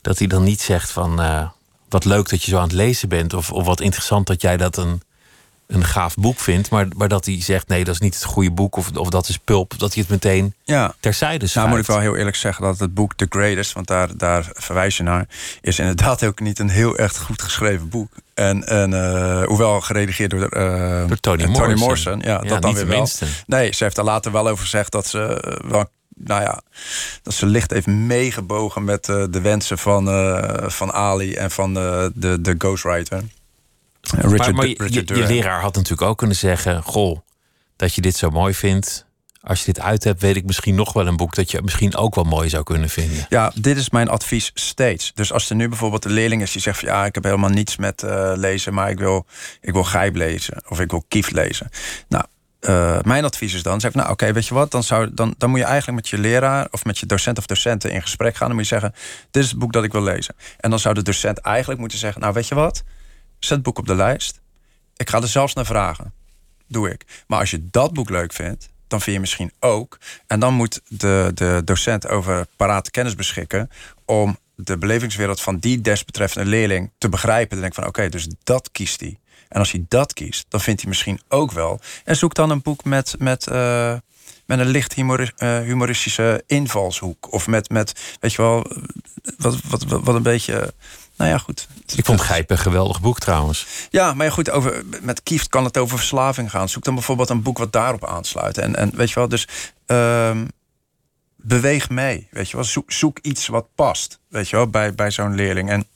Speaker 3: dat hij dan niet zegt van eh, wat leuk dat je zo aan het lezen bent, of, of wat interessant dat jij dat een, een gaaf boek vindt, maar, maar dat hij zegt nee, dat is niet het goede boek, of, of dat is pulp, dat hij het meteen
Speaker 4: Ja.
Speaker 3: terzijde
Speaker 4: Nou
Speaker 3: schuift.
Speaker 4: moet ik wel heel eerlijk zeggen dat het boek The Greatest, want daar, daar verwijs je naar, is inderdaad ook niet een heel echt goed geschreven boek. En, en eh, hoewel geredigeerd door, eh,
Speaker 3: Door Toni
Speaker 4: eh,
Speaker 3: Morrison.
Speaker 4: Morrison. Ja,
Speaker 3: Ja,
Speaker 4: dat dan weer wel.
Speaker 3: minste.
Speaker 4: Nee, ze heeft er later wel over gezegd dat ze wel, nou ja, dat ze licht heeft meegebogen met de wensen van, van Ali en van de, de ghostwriter. Richard,
Speaker 3: maar maar je,
Speaker 4: Richard
Speaker 3: je- leraar had natuurlijk ook kunnen zeggen: Goh, dat je dit zo mooi vindt. Als je dit uit hebt, weet ik misschien nog wel een boek dat je misschien ook wel mooi zou kunnen vinden.
Speaker 4: Ja, dit is mijn advies steeds. Dus als er nu bijvoorbeeld een leerling is die zegt van ja, ik heb helemaal niets met eh, lezen, maar ik wil, ik wil Gijp lezen of ik wil Kief lezen. Nou, eh, mijn advies is dan, zeg nou oké, weet je wat, dan, zou, dan, dan moet je eigenlijk met je leraar of met je docent of docenten in gesprek gaan. Dan moet je zeggen, dit is het boek dat ik wil lezen. En dan zou de docent eigenlijk moeten zeggen, nou weet je wat, zet boek op de lijst. Ik ga er zelfs naar vragen. Doe ik. Maar als je dat boek leuk vindt, dan vind je misschien ook. En dan moet de, de docent over parate kennis beschikken. om de belevingswereld van die desbetreffende leerling te begrijpen. Dan denk ik van oké, dus dat kiest hij. En als hij dat kiest, dan vindt hij misschien ook wel. En zoek dan een boek met. met eh, met een licht eh, humoristische invalshoek. Of met, met weet je wel, wat, wat, wat, wat een beetje. Nou ja, goed.
Speaker 3: Ik vond Gijp een geweldig boek trouwens.
Speaker 4: Ja, maar ja, goed, over, met Kieft kan het over verslaving gaan. Zoek dan bijvoorbeeld een boek wat daarop aansluit. En, en weet je wel, dus ehm, beweeg mee. Weet je wel, zoek, zoek iets wat past. Weet je wel, bij, bij zo'n leerling. En,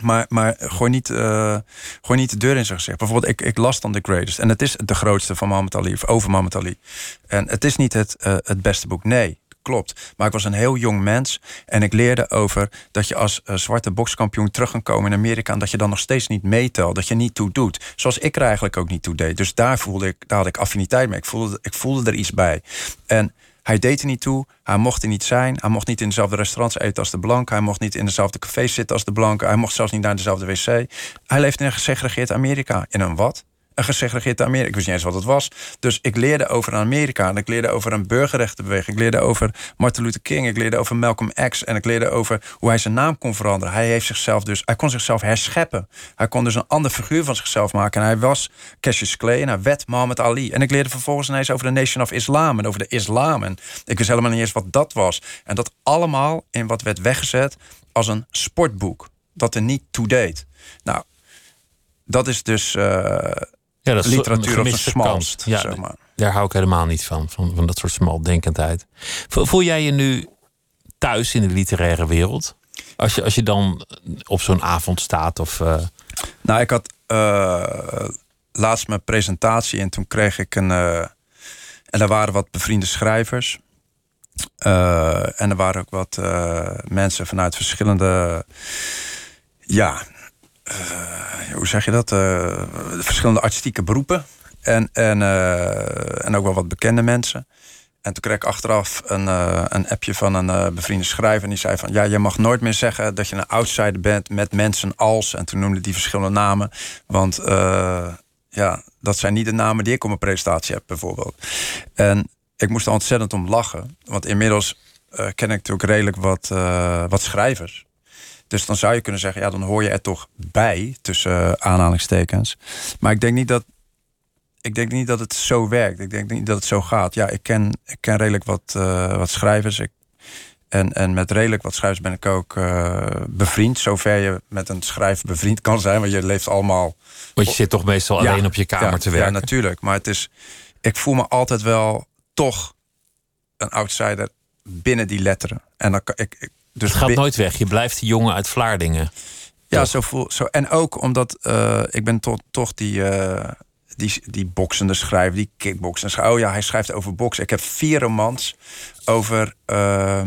Speaker 4: maar, maar gooi, niet, eh, gooi niet de deur in zijn gezicht. Bijvoorbeeld, ik, ik las dan The Greatest. En het is de grootste van Muhammad Ali, of over Muhammad Ali. En het is niet het, eh, het beste boek, nee. Klopt. Maar ik was een heel jong mens. En ik leerde over dat je als eh, zwarte bokskampioen terug kan komen in Amerika. En dat je dan nog steeds niet meetelt. Dat je niet toe doet. Zoals ik er eigenlijk ook niet toe deed. Dus daar voelde ik, daar had ik affiniteit mee. Ik voelde, ik voelde er iets bij. En Hij deed er niet toe. Hij mocht er niet zijn. Hij mocht niet in dezelfde restaurants eten als de blanke. Hij mocht niet in dezelfde cafés zitten als de blanke. Hij mocht zelfs niet naar dezelfde wc. Hij leefde in een gesegregeerd Amerika. In een wat? Een gesegregeerd Amerika. Ik wist niet eens wat het was. Dus ik leerde over Amerika. En ik leerde over een burgerrechtenbeweging. Ik leerde over Martin Luther King. Ik leerde over Malcolm X. En ik leerde over hoe hij zijn naam kon veranderen. Hij, heeft zichzelf dus, hij kon zichzelf herscheppen. Hij kon dus een ander figuur van zichzelf maken. En hij was Cassius Clay en hij werd Muhammad Ali. En ik leerde vervolgens ineens over de Nation of Islam. En over de islam. En ik wist helemaal niet eens wat dat was. En dat allemaal in wat werd weggezet als een sportboek. Dat er niet toe deed. Nou, dat is dus... Uh,
Speaker 3: ja, dat is
Speaker 4: literatuur
Speaker 3: een
Speaker 4: op zijn smalst.
Speaker 3: Ja,
Speaker 4: zeg maar.
Speaker 3: Daar hou ik helemaal niet van, van, van dat soort smaldenkendheid. Voel jij je nu thuis in de literaire wereld? Als je, als je dan op zo'n avond staat of... Uh...
Speaker 4: Nou, ik had uh, laatst mijn presentatie en toen kreeg ik een... Uh, en er waren wat bevriende schrijvers. en er waren ook wat mensen vanuit verschillende... Ja, hoe zeg je dat? Uh, verschillende artistieke beroepen. En, en, uh, en ook wel wat bekende mensen. En toen kreeg ik achteraf een, een appje van een bevriende schrijver. En die zei van, ja, je mag nooit meer zeggen dat je een outsider bent met mensen als. En toen noemde die verschillende namen. Want ja, dat zijn niet de namen die ik op mijn presentatie heb, bijvoorbeeld. En ik moest er ontzettend om lachen. Want inmiddels ken ik natuurlijk redelijk wat, wat schrijvers. Dus dan zou je kunnen zeggen, ja, dan hoor je er toch bij, tussen aanhalingstekens. Maar ik denk niet dat. Ik denk niet dat het zo werkt. Ik denk niet dat het zo gaat. Ja, ik ken, ik ken redelijk wat, uh, wat schrijvers. Ik, en, en met redelijk wat schrijvers ben ik ook uh, bevriend. Zover je met een schrijver bevriend kan zijn. Want je leeft allemaal.
Speaker 3: Want je zit toch meestal alleen op je kamer
Speaker 4: ja,
Speaker 3: te werken.
Speaker 4: Ja, natuurlijk. Maar het is. Ik voel me altijd wel toch een outsider binnen die letteren. En dan kan ik, ik
Speaker 3: dus het gaat nooit weg. Je blijft die jongen uit Vlaardingen.
Speaker 4: Ja, zo voel zo. En ook omdat uh, ik ben to toch die, uh, die, die boksende schrijver, die schrijver. Oh ja, hij schrijft over boksen. Ik heb vier romans over. Uh,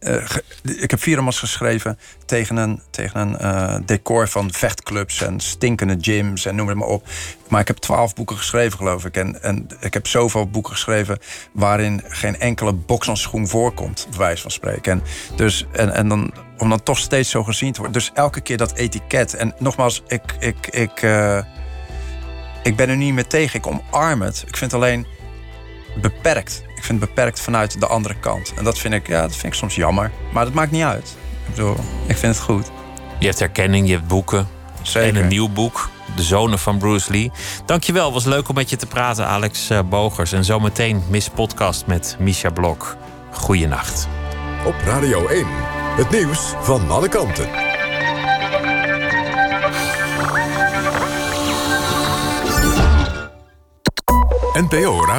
Speaker 4: uh, ik heb vier romans geschreven tegen een, tegen een uh, decor van vechtclubs en stinkende gyms en noem het maar op. Maar ik heb twaalf boeken geschreven, geloof ik. En, en ik heb zoveel boeken geschreven waarin geen enkele bokshandschoen voorkomt, bij wijze van spreken. En, dus, en, en dan, om dan toch steeds zo gezien te worden. Dus elke keer dat etiket. En nogmaals, ik, ik, ik, uh, ik ben er niet meer tegen. Ik omarm het. Ik vind alleen beperkt. Ik vind het beperkt vanuit de andere kant. En dat vind ik, ja, dat vind ik soms jammer. Maar dat maakt niet uit. Ik bedoel, ik vind het goed.
Speaker 3: Je hebt erkenning, je hebt boeken.
Speaker 4: Zeker.
Speaker 3: En een nieuw boek, De Zonen van Bruce Lee. Dankjewel, was leuk om met je te praten, Alex eh, Bogers. En zometeen Miss Podcast met Misha Blok. Goeienacht.
Speaker 1: Op Radio 1, het nieuws van alle kanten. NPO Radio.